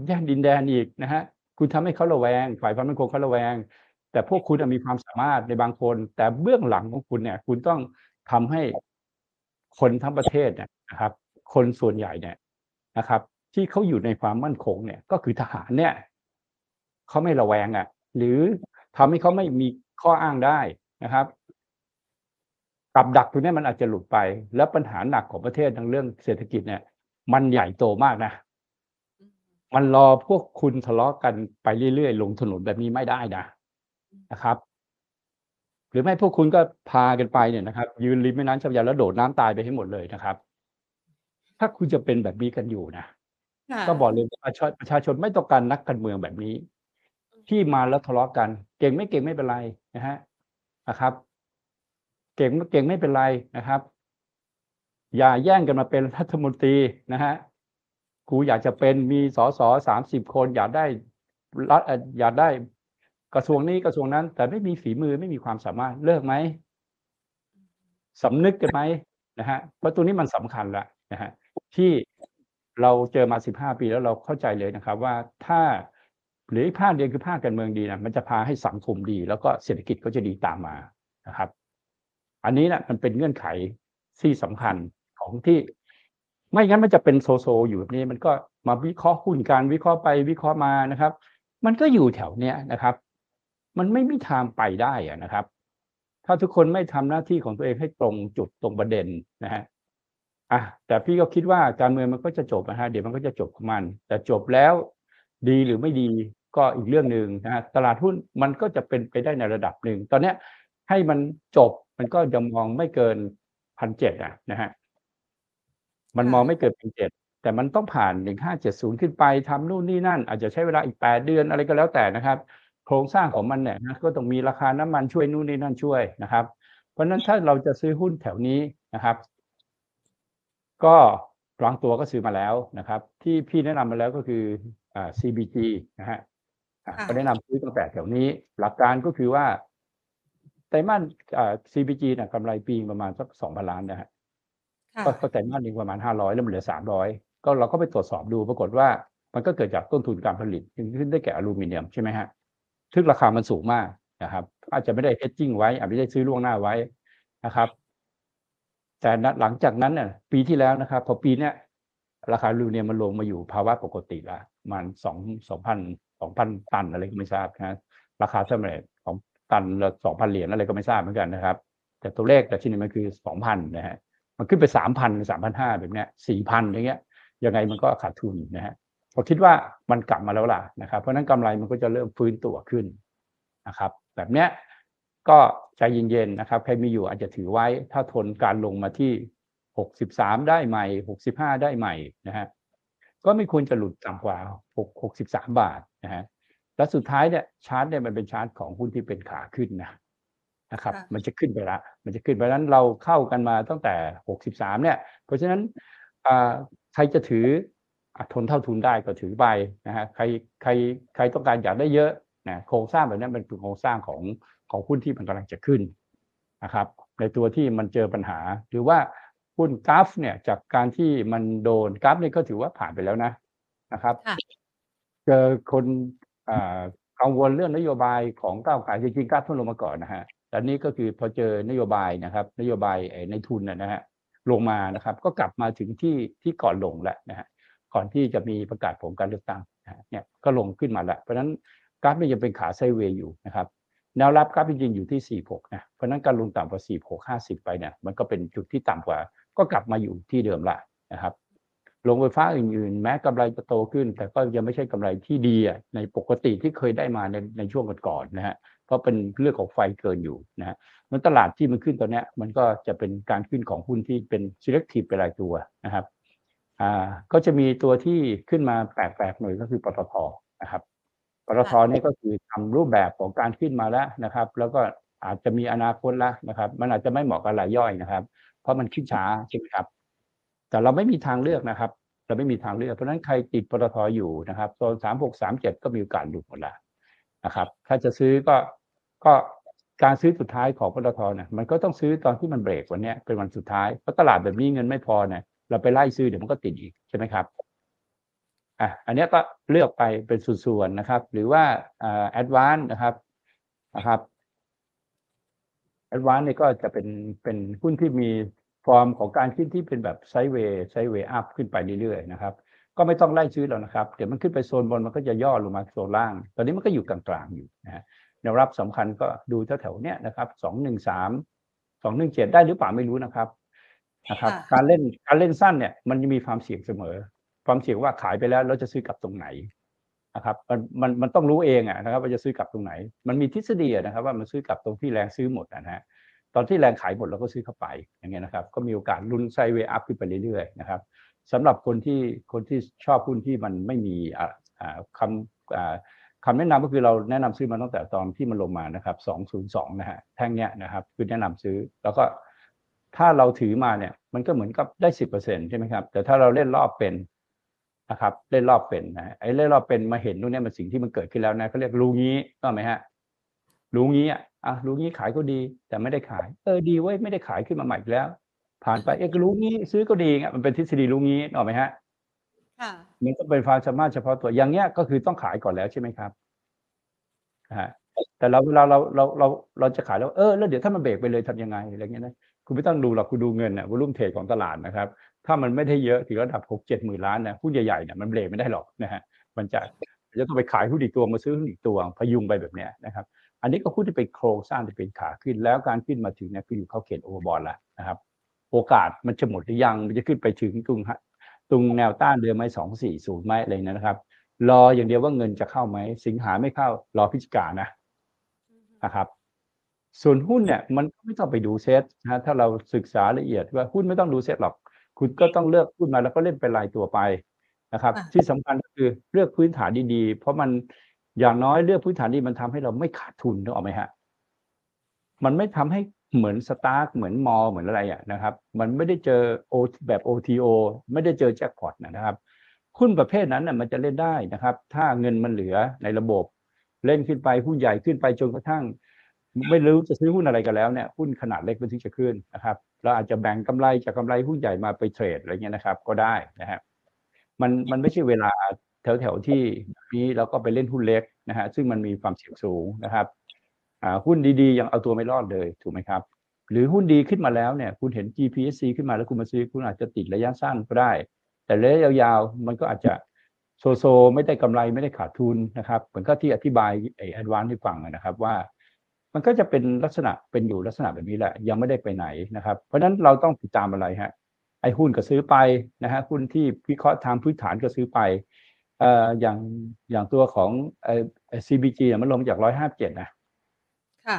แยกดินแดนอีกนะฮะคุณทำให้เขาระแวง ฝ่ายความมั่นคงเขาระแวง แต่พวกคุณอะมีความสามารถในบางคน แต่เบื้องหลังของคุณเนี่ย คุณต้องทำให้คนทั้งประเทศเนี่ยนะครับ คนส่วนใหญ่เนี่ยนะครับ ที่เขาอยู่ในความมั่นคงเนี่ย ก็คือทหารเนี่ยเขาไม่ระแวงอะ หรือทำให้เขาไม่มีข้ออ้างได้นะครับกับดักตรงนี้มันอาจจะหลุดไป แล้วปัญหาหนักของประเทศทางเรื่องเศรษฐกิจเนี่ย มันใหญ่โตมากนะ มันรอพวกคุณทะเลาะกันไปเรื่อยๆลงถนนแบบนี้ไม่ได้นะ นะครับ หรือไม่พวกคุณก็พากันไปเนี่ยนะครับ ยืนริมแม่น้ำเจ้าพระยาแล้วโดดน้ำตายไปให้หมดเลยนะครับ ถ้าคุณจะเป็นแบบนี้กันอยู่นะค่ะก็บอกเลยว่าประชาประชาชนไม่ต้องการนักการเมืองแบบนี้ ที่มาแล้วทะเลาะกัน เก่งไม่เก่งไม่เป็นไรนะฮะนะครับ เก่งไม่เก่งไม่เป็นไรนะครับ อย่าแย่งกันมาเป็นรัฐมนตรีนะฮะกูอยากจะเป็นมีสสสามสิบคน อยากได้รัฐเอ่ออยากได้ กระทรวงนี้กระทรวงนั้น แต่ไม่มีฝีมือไม่มีความสามารถเลิกไหมสำนึกกันไหมนะฮะเพราะตัวนี้มันสำคัญละนะฮะที่เราเจอมาสิบห้าปีแล้วเราเข้าใจเลยนะครับ ว่าถ้าหรืออีกภาคเดียวคือภาคการเมืองดีนะมันจะพาให้สังคมดี แล้วก็เศรษฐกิจก็จะดีตามมานะครับ อันนี้นะมันเป็นเงื่อนไขที่สำคัญของที่ ไม่งั้นมันจะเป็นโซโซ อยู่แบบนี้ มันก็มาวิเคราะห์หุ้นการวิเคราะห์ไปวิเคราะห์มานะครับ มันก็อยู่แถวเนี้ยนะครับ มันไม่มีทางไปได้อะนะครับ ถ้าทุกคนไม่ทำหน้าที่ของตัวเองให้ตรงจุดตรงประเด็นนะฮะอะแต่พี่ก็คิดว่าการเมืองมันก็จะจบนะฮะเดี๋ยวมันก็จะจบของมัน แต่จบแล้ว ดีหรือไม่ดีก็อีกเรื่องหนึ่งนะฮะตลาดหุ้นมันก็จะเป็นไปได้ในระดับหนึ่งตอนเนี้ยให้มันจบมันก็ยังมองไม่เกินพันเจ็ดอะนะฮะมันมองไม่เกินพันเจ็ดแต่มันต้องผ่านหนึ่งห้าเจ็ดศูนย์ขึ้นไปทำนู่นนี่นั่น อาจจะใช้เวลาอีกแปดเดือนอะไรก็แล้วแต่นะครับ โครงสร้างของมันเนี่ยนะก็ต้องมีราคาน้ำมันช่วยนู่นนี่นั่นช่วยนะครับ เพราะฉะนั้นถ้าเราจะซื้อหุ้นแถวนี้นะครับ ก็บางตัวก็ซื้อมาแล้วนะครับ ที่พี่แนะนำมาแล้วก็คืออ่า CBG นะฮะอะค่ะก็แนะนำซื้อตั้งแต่แถวนี้ หลักการก็คือว่าไตรมาสอ่า CBG เนี่ยกำไรปีประมาณสักสองพันล้านนะฮะค่ะก็ก็ไตรมาสหนึ่งประมาณห้าร้อยแล้วมันเหลือสามร้อยก็เราก็ไปตรวจสอบดูปรากฏว่ามันก็เกิดจากต้นทุนการผลิตขึ้นได้แก่อลูมิเนียมใช่ไหมฮะ ซึ่งราคามันสูงมากนะครับ อาจจะไม่ได้เฮดจิ้งไว้อาจจะไม่ได้ซื้อล่วงหน้าไว้นะครับ แต่หลังจากนั้นเนี่ยปีที่แล้วนะครับ พอปีเนี้ยราคาลูเนียมันลงมาอยู่ภาวะปกติล้วมันสองสองพันสองพันตันอะไรก็ไม่ทราบนะราคาเท่าไหร่ของตันละสองพันเหรียญอะไรก็ไม่ทราบเหมือนกันนะครับ แต่ตัวเลขแต่ที่นี่มันคือสองพันนะฮะมันขึ้นไปสามพันสามพันห้าแบบเนี้ยสี่พันอย่างเงี้ยยังไงมันก็ขาดทุนนะฮะ ผมคิดว่ามันกลับมาแล้วล่ะนะครับ เพราะฉะนั้นกำไรมันก็จะเริ่มฟื้นตัวขึ้นนะครับ แบบเนี้ยก็ใจเย็นๆนะครับ ใครมีอยู่อาจจะถือไว้ ถ้าทนการลงมาที่หกสิบสามได้ใหม่หกสิบห้าได้ใหม่นะฮะก็ไม่ควรจะหลุดต่ำกว่าหกหกสิบสามบาทนะฮะและสุดท้ายเนี่ยชาร์ตเนี่ยมันเป็นชาร์ตของหุ้นที่เป็นขาขึ้นนะนะครับค่ะมันจะขึ้นไปละ มันจะขึ้นไปแล้วเราเข้ากันมาตั้งแต่หกสิบสามเนี่ย เพราะฉะนั้นอ่าใครจะถืออะ ทนเท่าทุนได้ก็ถือไปนะฮะใครใครใครต้องการอยากได้เยอะนะโครงสร้างแบบนี้มันเป็นโครงสร้างของของหุ้นที่มันกำลังจะขึ้นนะครับ ในตัวที่มันเจอปัญหา หรือว่าหุ้นกราฟเนี่ยจากการที่มันโดนกราฟนี่ก็ถือว่าผ่านไปแล้วนะนะครับค่ะเจอคนอ่ากังวลเรื่องนโยบายของก้าวไกลจริงๆกราฟเพิ่งลงมาก่อนนะฮะแต่นี่ก็คือพอเจอนโยบายนะครับ นโยบายไอ้ในทุนนะนะฮะลงมานะครับ ก็กลับมาถึงที่ที่ก่อนลงแล้วนะฮะ ก่อนที่จะมีประกาศผลการเลือกตั้งเนี่ยก็ลงขึ้นมาแล้วเพราะฉะนั้นกราฟนี่ยังเป็นขาไซเวย์อยู่นะครับแนวรับกราฟจริงๆอยู่ที่ 46 นะ เพราะนั้นการลงต่ำกว่า 46 50 ไปเนี่ย มันก็เป็นจุดที่ต่ำกว่า ก็กลับมาอยู่ที่เดิมละนะครับโรงไฟฟ้าอื่นๆ แม้กำไรจะโตขึ้น แต่ก็ยังไม่ใช่กำไรที่ดีในปกติที่เคยได้มาในในช่วงก่อนๆนะฮะ เพราะเป็นเรื่องของไฟเกินอยู่นะฮะมันตลาดที่มันขึ้นตอนนี้มันก็จะเป็นการขึ้นของหุ้นที่เป็น selective เป็นรายตัวนะครับ อ่าก็จะมีตัวที่ขึ้นมาแปลกๆหน่อยก็คือปตทนะครับปตทนี่ก็คือทำรูปแบบของการขึ้นมาแล้วนะครับ แล้วก็อาจจะมีอนาคตแล้วนะครับ มันอาจจะไม่เหมาะกับรายย่อยนะครับ เพราะมันขึ้นช้าใช่ไหมครับ แต่เราไม่มีทางเลือกนะครับ เราไม่มีทางเลือกเพราะฉะนั้นใครติดปตทอยู่นะครับโซนสามหกสามเจ็ดก็มีโอกาสหลุดหมดแล้วนะครับ ถ้าจะซื้อก็ก็การซื้อสุดท้ายของปตทเนี่ยมันก็ต้องซื้อตอนที่มันเบรกวันเนี้ยเป็นวันสุดท้ายเพราะตลาดแบบนี้เงินไม่พอเนี่ย เราไปไล่ซื้อเดี๋ยวมันก็ติดอีกใช่ไหมครับอะอันนี้ก็เลือกไปเป็นส่วนๆนะครับ หรือว่า ADVANC นะครับนะครับ ADVANC นี่ก็จะเป็นเป็นหุ้นที่มีฟอร์มของการขึ้นที่เป็นแบบ sideway sideway up ขึ้นไปเรื่อยๆนะครับ ก็ไม่ต้องไล่ซื้อแล้วนะครับ เดี๋ยวมันขึ้นไปโซนบนมันก็จะย่อลงมาโซนล่าง ตอนนี้มันก็อยู่กลางๆอยู่นะฮะแนวรับสำคัญก็ดูแถวๆเนี้ยนะครับสองหนึ่งสามสองหนึ่งเจ็ดได้หรือเปล่าไม่รู้นะครับ นะครับค่ะการเล่นการเล่นสั้นเนี่ยมันจะมีความเสี่ยงเสมอ ความเสี่ยงว่าขายไปแล้วเราจะซื้อกลับตรงไหนนะครับมันมันมันต้องรู้เองอะนะครับว่าจะซื้อกลับตรงไหน มันมีทฤษฎีอะนะครับ ว่ามันซื้อกลับตรงที่แรงซื้อหมดอะนะฮะตอนที่แรงขายหมดเราก็ซื้อเข้าไปอย่างเงี้ยนะครับ ก็มีโอกาสลุ้นไซด์เวย์อัพขึ้นไปเรื่อยๆนะครับสำหรับคนที่คนที่ชอบหุ้นที่มันไม่มีอ่าอ่าคำอ่าคำแนะนำก็คือเราแนะนำซื้อมาตั้งแต่ตอนที่มันลงมานะครับ202นะฮะแท่งเนี้ยนะครับคือแนะนำซื้อแล้วก็ ถ้าเราถือมาเนี่ย มันก็เหมือนกับได้สิบเปอร์เซ็นใช่ไหมครับ แต่ถ้าเราเล่นรอบเป็นนะครับ เล่นรอบเป็นนะไอ้เล่นรอบเป็นมาเห็นตรงเนี้ยมันสิ่งที่มันเกิดขึ้นแล้วนะเขาเรียกรู้งี้ก็ไหมฮะรู้งี้อะอะรู้งี้ขายก็ดี แต่ไม่ได้ขาย เออดีเว้ยไม่ได้ขายขึ้นมาใหม่อีกแล้ว ผ่านไปเอ๊ะก็รู้งี้ซื้อก็ดีไงมันเป็นทฤษฎีรู้งี้นึกออกไหมฮะค่ะมันก็เป็นความสามารถเฉพาะตัวอย่างเงี้ยก็คือต้องขายก่อนแล้วใช่ไหมครับนะฮะแต่เราเวลาเราเราเราเราจะขายแล้วเออแล้วเดี๋ยวถ้ามันเบรกไปเลยทำยังไงอะไรเงี้ยนะ คุณไม่ต้องดูหรอกคุณดูเงินน่ะวอลุ่มเทรดของตลาดนะครับ ถ้ามันไม่ได้เยอะถึงระดับหกเจ็ดหมื่นล้านนะหุ้นใหญ่ๆเนี่ยมันเบรกไม่ได้หรอกนะฮะมันจะจะต้องไปขายหุ้นอีกตัวมาซื้อหุ้นอีกตัวพยุงไปแบบเนี้ยนะครับอันนี้ก็หุ้นที่เป็นโครงสร้างที่เป็นขาขึ้น แล้วการขึ้นมาถึงเนี่ยคืออยู่เข้าเขตโอเวอร์บอลแล้วนะครับ โอกาสมันจะหมดหรือยังมันจะขึ้นไปถึงตรงฮะตรงแนวต้านเดิมไหมสองสี่ศูนย์ไหมอะไรนะครับ รออย่างเดียวว่าเงินจะเข้าไหมสิงหาไม่เข้ารอพิจิกานะนะครับ ส่วนหุ้นเนี่ยมันก็ไม่ต้องไปดูเซตนะฮะถ้าเราศึกษาละเอียดว่าหุ้นไม่ต้องดูเซตหรอก คุณก็ต้องเลือกหุ้นมาแล้วก็เล่นเป็นรายตัวไปนะครับค่ะที่สำคัญก็คือเลือกพื้นฐานดีๆ เพราะมันอย่างน้อยเลือกพื้นฐานดีมันทำให้เราไม่ขาดทุนนึกออกไหมฮะมันไม่ทำให้เหมือนสตาร์กเหมือนมอเหมือนอะไรอะนะครับ มันไม่ได้เจอโอแบบ OTO ไม่ได้เจอแจ็คพอตนะครับหุ้นประเภทนั้นน่ะมันจะเล่นได้นะครับ ถ้าเงินมันเหลือในระบบ เล่นขึ้นไปหุ้นใหญ่ขึ้นไปจนกระทั่ง ไม่รู้จะซื้อหุ้นอะไรกันแล้วเนี่ยหุ้นขนาดเล็กมันถึงจะขึ้นนะครับเราอาจจะแบ่งกำไรจากกำไรหุ้นใหญ่มาไปเทรดอะไรเงี้ยนะครับ ก็ได้นะฮะมันมันไม่ใช่เวลาแถวแถวที่นี้เราก็ไปเล่นหุ้นเล็กนะฮะซึ่งมันมีความเสี่ยงสูงนะครับอ่าหุ้นดีๆยังเอาตัวไม่รอดเลยถูกไหมครับ หรือหุ้นดีขึ้นมาแล้วเนี่ยคุณเห็น GPSC ขึ้นมาแล้วคุณมาซื้อคุณอาจจะติดระยะสั้นก็ได้ แต่ระยะยาวๆมันก็อาจจะโซโซ ไม่ได้กำไรไม่ได้ขาดทุนนะครับเหมือนก็ที่อธิบายไอ้แอดวานให้ฟังนะครับว่า มันก็จะเป็นลักษณะเป็นอยู่ลักษณะแบบนี้แหละ ยังไม่ได้ไปไหนนะครับ เพราะฉะนั้นเราต้องติดตามอะไรฮะไอ้หุ้นก็ซื้อไปนะฮะหุ้นที่วิเคราะห์ทางพื้นฐานก็ซื้อไปเอ่ออย่างอย่างตัวของเอ่อ CBG เนี่ยมันลงจากร้อยห้าเจ็ดนะค่ะ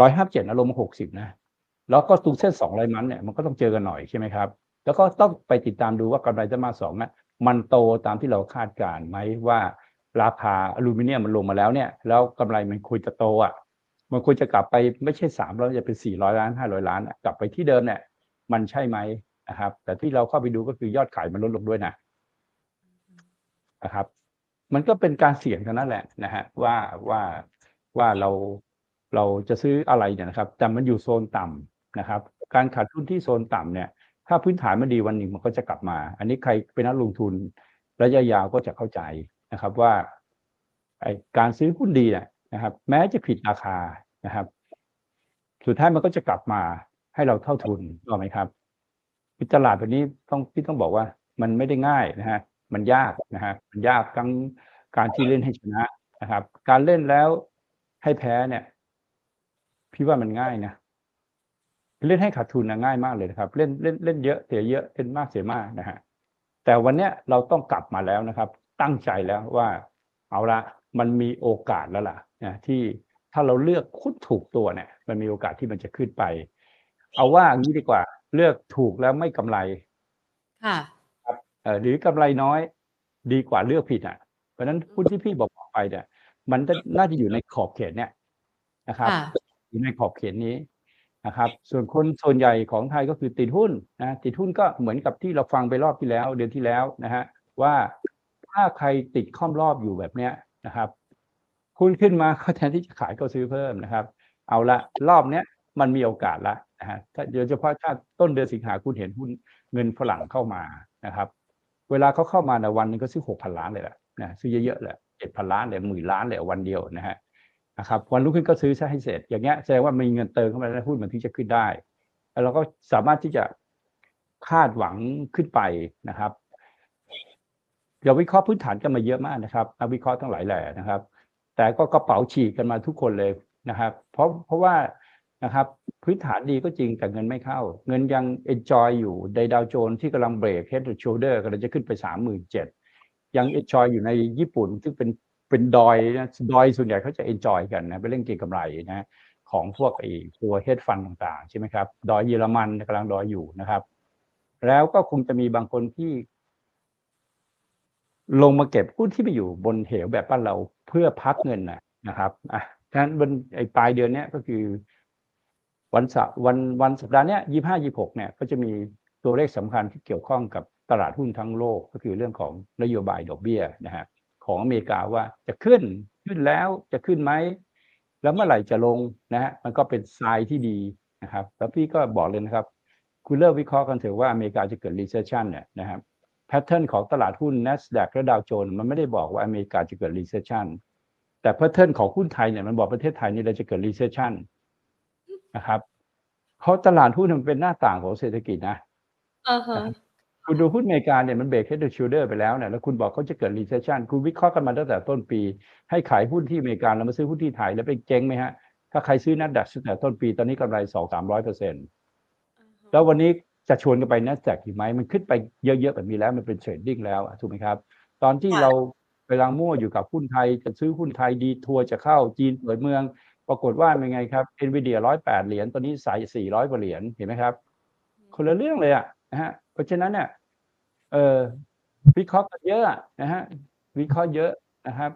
ร้อยห้าเจ็ดนะลงมาหกสิบนะแล้วก็ตรงเส้นสองร้อยมันเนี่ยมันก็ต้องเจอกันหน่อยใช่ไหมครับ แล้วก็ต้องไปติดตามดูว่ากำไรไตรมาสสองน่ะมันโตตามที่เราคาดการณ์ไหมว่าราคาอลูมิเนียมมันลงมาแล้วเนี่ย แล้วกำไรมันควรจะโตอะ มันควรจะกลับไปไม่ใช่สามร้อยจะเป็นสี่ร้อยล้านห้าร้อยล้านกลับไปที่เดิมเนี่ยมันใช่ไหมนะครับ แต่ที่เราเข้าไปดูก็คือยอดขายมันลดลงด้วยนะนะครับ มันก็เป็นการเสี่ยงเท่านั้นแหละนะฮะว่าว่าว่าเราเราจะซื้ออะไรเนี่ยนะครับ แต่มันอยู่โซนต่ำนะครับ การขาดทุนที่โซนต่ำเนี่ย ถ้าพื้นฐานมันดีวันหนึ่งมันก็จะกลับมา อันนี้ใครเป็นนักลงทุนระยะยาวก็จะเข้าใจนะครับว่าการซื้อหุ้นดีเนี่ยนะครับ แม้จะผิดราคา นะครับ สุดท้ายมันก็จะกลับมาให้เราเท่าทุนถูกไหมครับตลาดแบบนี้ต้องพี่ต้องบอกว่ามันไม่ได้ง่ายนะฮะมันยากนะฮะมันยากทั้งการที่เล่นให้ชนะนะครับ การเล่นแล้วให้แพ้เนี่ย พี่ว่ามันง่ายนะเล่นให้ขาดทุนนะง่ายมากเลยนะครับ เล่นเล่นเล่นเยอะเสียเยอะเล่นมากเสียมากนะฮะแต่วันเนี้ยเราต้องกลับมาแล้วนะครับ ตั้งใจแล้วว่าเอาละมันมีโอกาสแล้วล่ะนะที่ ถ้าเราเลือกคุดถูกตัวเนี่ย มันมีโอกาสที่มันจะขึ้นไป เอาว่างี้ดีกว่า เลือกถูกแล้วไม่กำไร ค่ะเอ่อหรือกำไรน้อย ดีกว่าเลือกผิดอะ เพราะฉะนั้นหุ้นที่พี่บอกไปเนี่ยมันจะน่าจะอยู่ในขอบเขตเนี่ยนะครับค่ะอยู่ในขอบเขตนี้นะครับ ส่วนคนส่วนใหญ่ของไทยก็คือติดหุ้นนะติดหุ้นก็เหมือนกับที่เราฟังไปรอบที่แล้ว เดือนที่แล้วนะฮะว่าถ้าใครติดข้อมรอบอยู่แบบเนี้ยนะครับ หุ้นขึ้นมาเขาแทนที่จะขายก็ซื้อเพิ่มนะครับ เอาละรอบเนี้ยมันมีโอกาสละนะฮะถ้าโดยเฉพาะถ้าต้นเดือนสิงหาคุณเห็นหุ้นเงินฝรั่งเข้ามานะครับ เวลาเขาเข้ามาในวันนึงก็ซื้อหกพันล้านเลยแหละนะซื้อเยอะๆเลยเจ็ดพันล้านเลยหมื่นล้านเลยวันเดียวนะฮะนะครับวันรุ่งขึ้นก็ซื้อซะให้เสร็จ อย่างเงี้ยแสดงว่ามีเงินเติมเข้ามาแล้วหุ้นมันถึงจะขึ้นได้แล้วเราก็สามารถที่จะคาดหวังขึ้นไปนะครับเราวิเคราะห์พื้นฐานกันมาเยอะมากนะครับนักวิเคราะห์ทั้งหลายแหล่นะครับ แต่ก็กระเป๋าฉีกกันมาทุกคนเลยนะครับ เพราะเพราะว่านะครับพื้นฐานดีก็จริงแต่เงินไม่เข้า เงินยัง enjoy อยู่ในดาวโจนส์ที่กำลังเบรก head and shoulder กำลังจะขึ้นไปสามหมื่นเจ็ดยัง enjoy อยู่ในญี่ปุ่นซึ่งเป็นเป็นดอยนะดอยส่วนใหญ่เขาจะ enjoy กันนะไปเล่นเก็งกำไรนะของพวกไอ้ตัว hedge fund ต่างๆ ใช่ไหมครับ ดอยเยอรมันกำลังดอยอยู่นะครับ แล้วก็คงจะมีบางคนที่ ลงมาเก็บหุ้นที่ไปอยู่บนเหวแบบบ้านเราเพื่อพักเงินนะนะครับอะฉะนั้นวันไอ้ปลายเดือนเนี้ยก็คือ วันสวันวันสัปดาห์เนี้ยยี่ห้ายี่หกเนี่ยก็จะมีตัวเลขสำคัญที่เกี่ยวข้องกับตลาดหุ้นทั้งโลกก็คือเรื่องของนโยบายดอกเบี้ยนะฮะของอเมริกาว่าจะขึ้นขึ้นแล้วจะขึ้นไหมแล้วเมื่อไหร่จะลงนะฮะมันก็เป็นทรายที่ดีนะครับ แล้วพี่ก็บอกเลยนะครับ คุณเลิกวิเคราะห์กันเถอะว่าอเมริกาจะเกิด recession เนี่ยนะครับ pattern ของตลาดหุ้น NASDAQ และดาวโจนส์มันไม่ได้บอกว่าอเมริกาจะเกิด recession แต่ pattern ของหุ้นไทยเนี่ยมันบอกประเทศไทยนี่เราจะเกิด recession นะครับเพราะตลาดหุ้นมันเป็นหน้าต่างของเศรษฐกิจนะอ่าฮะคุณดูหุ้นอเมริกาเนี่ยมัน break head and shoulder ไปแล้วเนี่ยแล้วคุณบอกเขาจะเกิด recession คุณวิเคราะห์กันมาตั้งแต่ต้นปี ให้ขายหุ้นที่อเมริกาแล้วมาซื้อหุ้นที่ไทยแล้วไปเจ๊งไหมฮะถ้าใครซื้อ NASDAQ ตั้งแต่ต้นปีตอนนี้กำไรสองสามร้อยเปอร์เซ็นต์แล้ววันนี้ จะชวนกันไป NASDAQ อีกไหมมันขึ้นไปเยอะๆแบบนี้แล้วมันเป็น trading แล้วอะถูกไหมครับ ตอนที่ค่ะเรากำลังมั่วอยู่กับหุ้นไทย จะซื้อหุ้นไทยดีทัวร์จะเข้าจีนเปิดเมือง ปรากฏว่าเป็นไงครับ NVIDIA ร้อยแปดเหรียญตอนนี้สายสี่ร้อยกว่าเหรียญเห็นไหมครับ คนละเรื่องเลยอะนะฮะเพราะฉะนั้นเนี่ยเออวิเคราะห์กันเยอะอะนะฮะวิเคราะห์เยอะนะครับ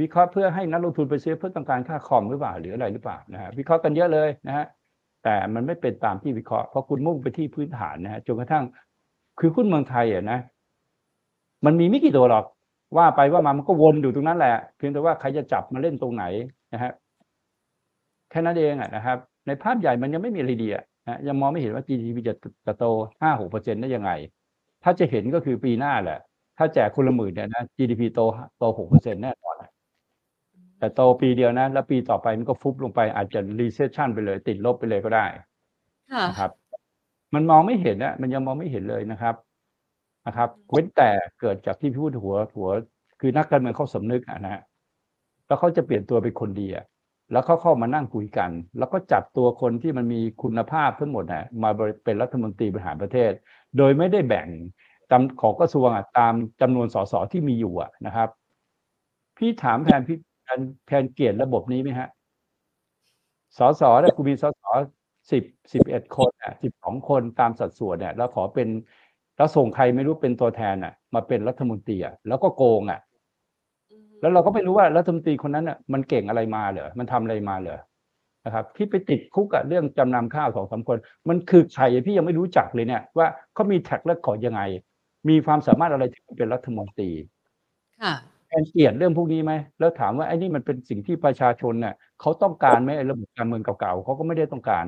วิเคราะห์เพื่อให้นักลงทุนไปซื้อเพื่อต้องการค่าคอมหรือเปล่าหรืออะไรหรือเปล่านะฮะวิเคราะห์กันเยอะเลยนะฮะ แต่มันไม่เป็นตามที่วิเคราะห์เพราะคุณมุ่งไปที่พื้นฐานนะฮะจนกระทั่ง คือหุ้นเมืองไทยอะนะ มันมีไม่กี่ตัวหรอก ว่าไปว่ามามันก็วนอยู่ตรงนั้นแหละเพียงแต่ว่าใครจะจับมาเล่นตรงไหนนะฮะแค่นั้นเองอะนะครับ ในภาพใหญ่มันยังไม่มีอะไรดีอะนะยังมองไม่เห็นว่า GDP จะจะโตห้าหกเปอร์เซ็นต์ได้ยังไง ถ้าจะเห็นก็คือปีหน้าแหละ ถ้าแจกคนละหมื่นเนี่ยนะ GDP โตโตหกเปอร์เซ็นต์แน่นอน แต่โตปีเดียวนะ แล้วปีต่อไปมันก็ฟุบลงไปอาจจะ recession ไปเลย ติดลบไปเลยก็ได้ค่ะนะครับ มันมองไม่เห็นอะมันยังมองไม่เห็นเลยนะครับนะครับเว้นแต่เกิดจากที่พูดหัวหัว คือนักการเมืองเขาสำนึกอะนะฮะแล้วเขาจะเปลี่ยนตัวเป็นคนดีอะแล้วเขาเข้ามานั่งคุยกัน แล้วก็จัดตัวคนที่มันมีคุณภาพทั้งหมดนะมาเป็นรัฐมนตรีบริหารประเทศ โดยไม่ได้แบ่งตามของกระทรวงอะตามจำนวนสสที่มีอยู่อะนะครับ พี่ถามแทนพี่แท นแทนเกียรติระบบนี้ไหมฮะสสเนี่ยคุณมีสสสิบสิบเอ็ดคนอะสิบสองคนตามสัดส่วนเนี่ยแล้วขอเป็นแล้วส่งใครไม่รู้เป็นตัวแทนอะ มาเป็นรัฐมนตรีอะแล้วก็โกงอะแล้วเราก็ไม่รู้ว่ารัฐมนตรีคนนั้นอะมันเก่งอะไรมาเหรอมันทำอะไรมาเหรอนะครับที่ไปติดคุกอะเรื่องจำนำข้าวสองสามคน มันคือใครพี่ยังไม่รู้จักเลยเนี่ยว่าเขามีแท็กและขอร์ดยังไง มีความสามารถอะไรที่เป็นรัฐมนตรีค่ะแท นเกลียดเรื่องพวกนี้ไหมแล้วถามว่าไอ้นี่มันเป็นสิ่งที่ประชาชนเนี่ยเขาต้องการไหมไอ้ระบบการเมืองเก่าๆเขาก็ไม่ได้ต้องการ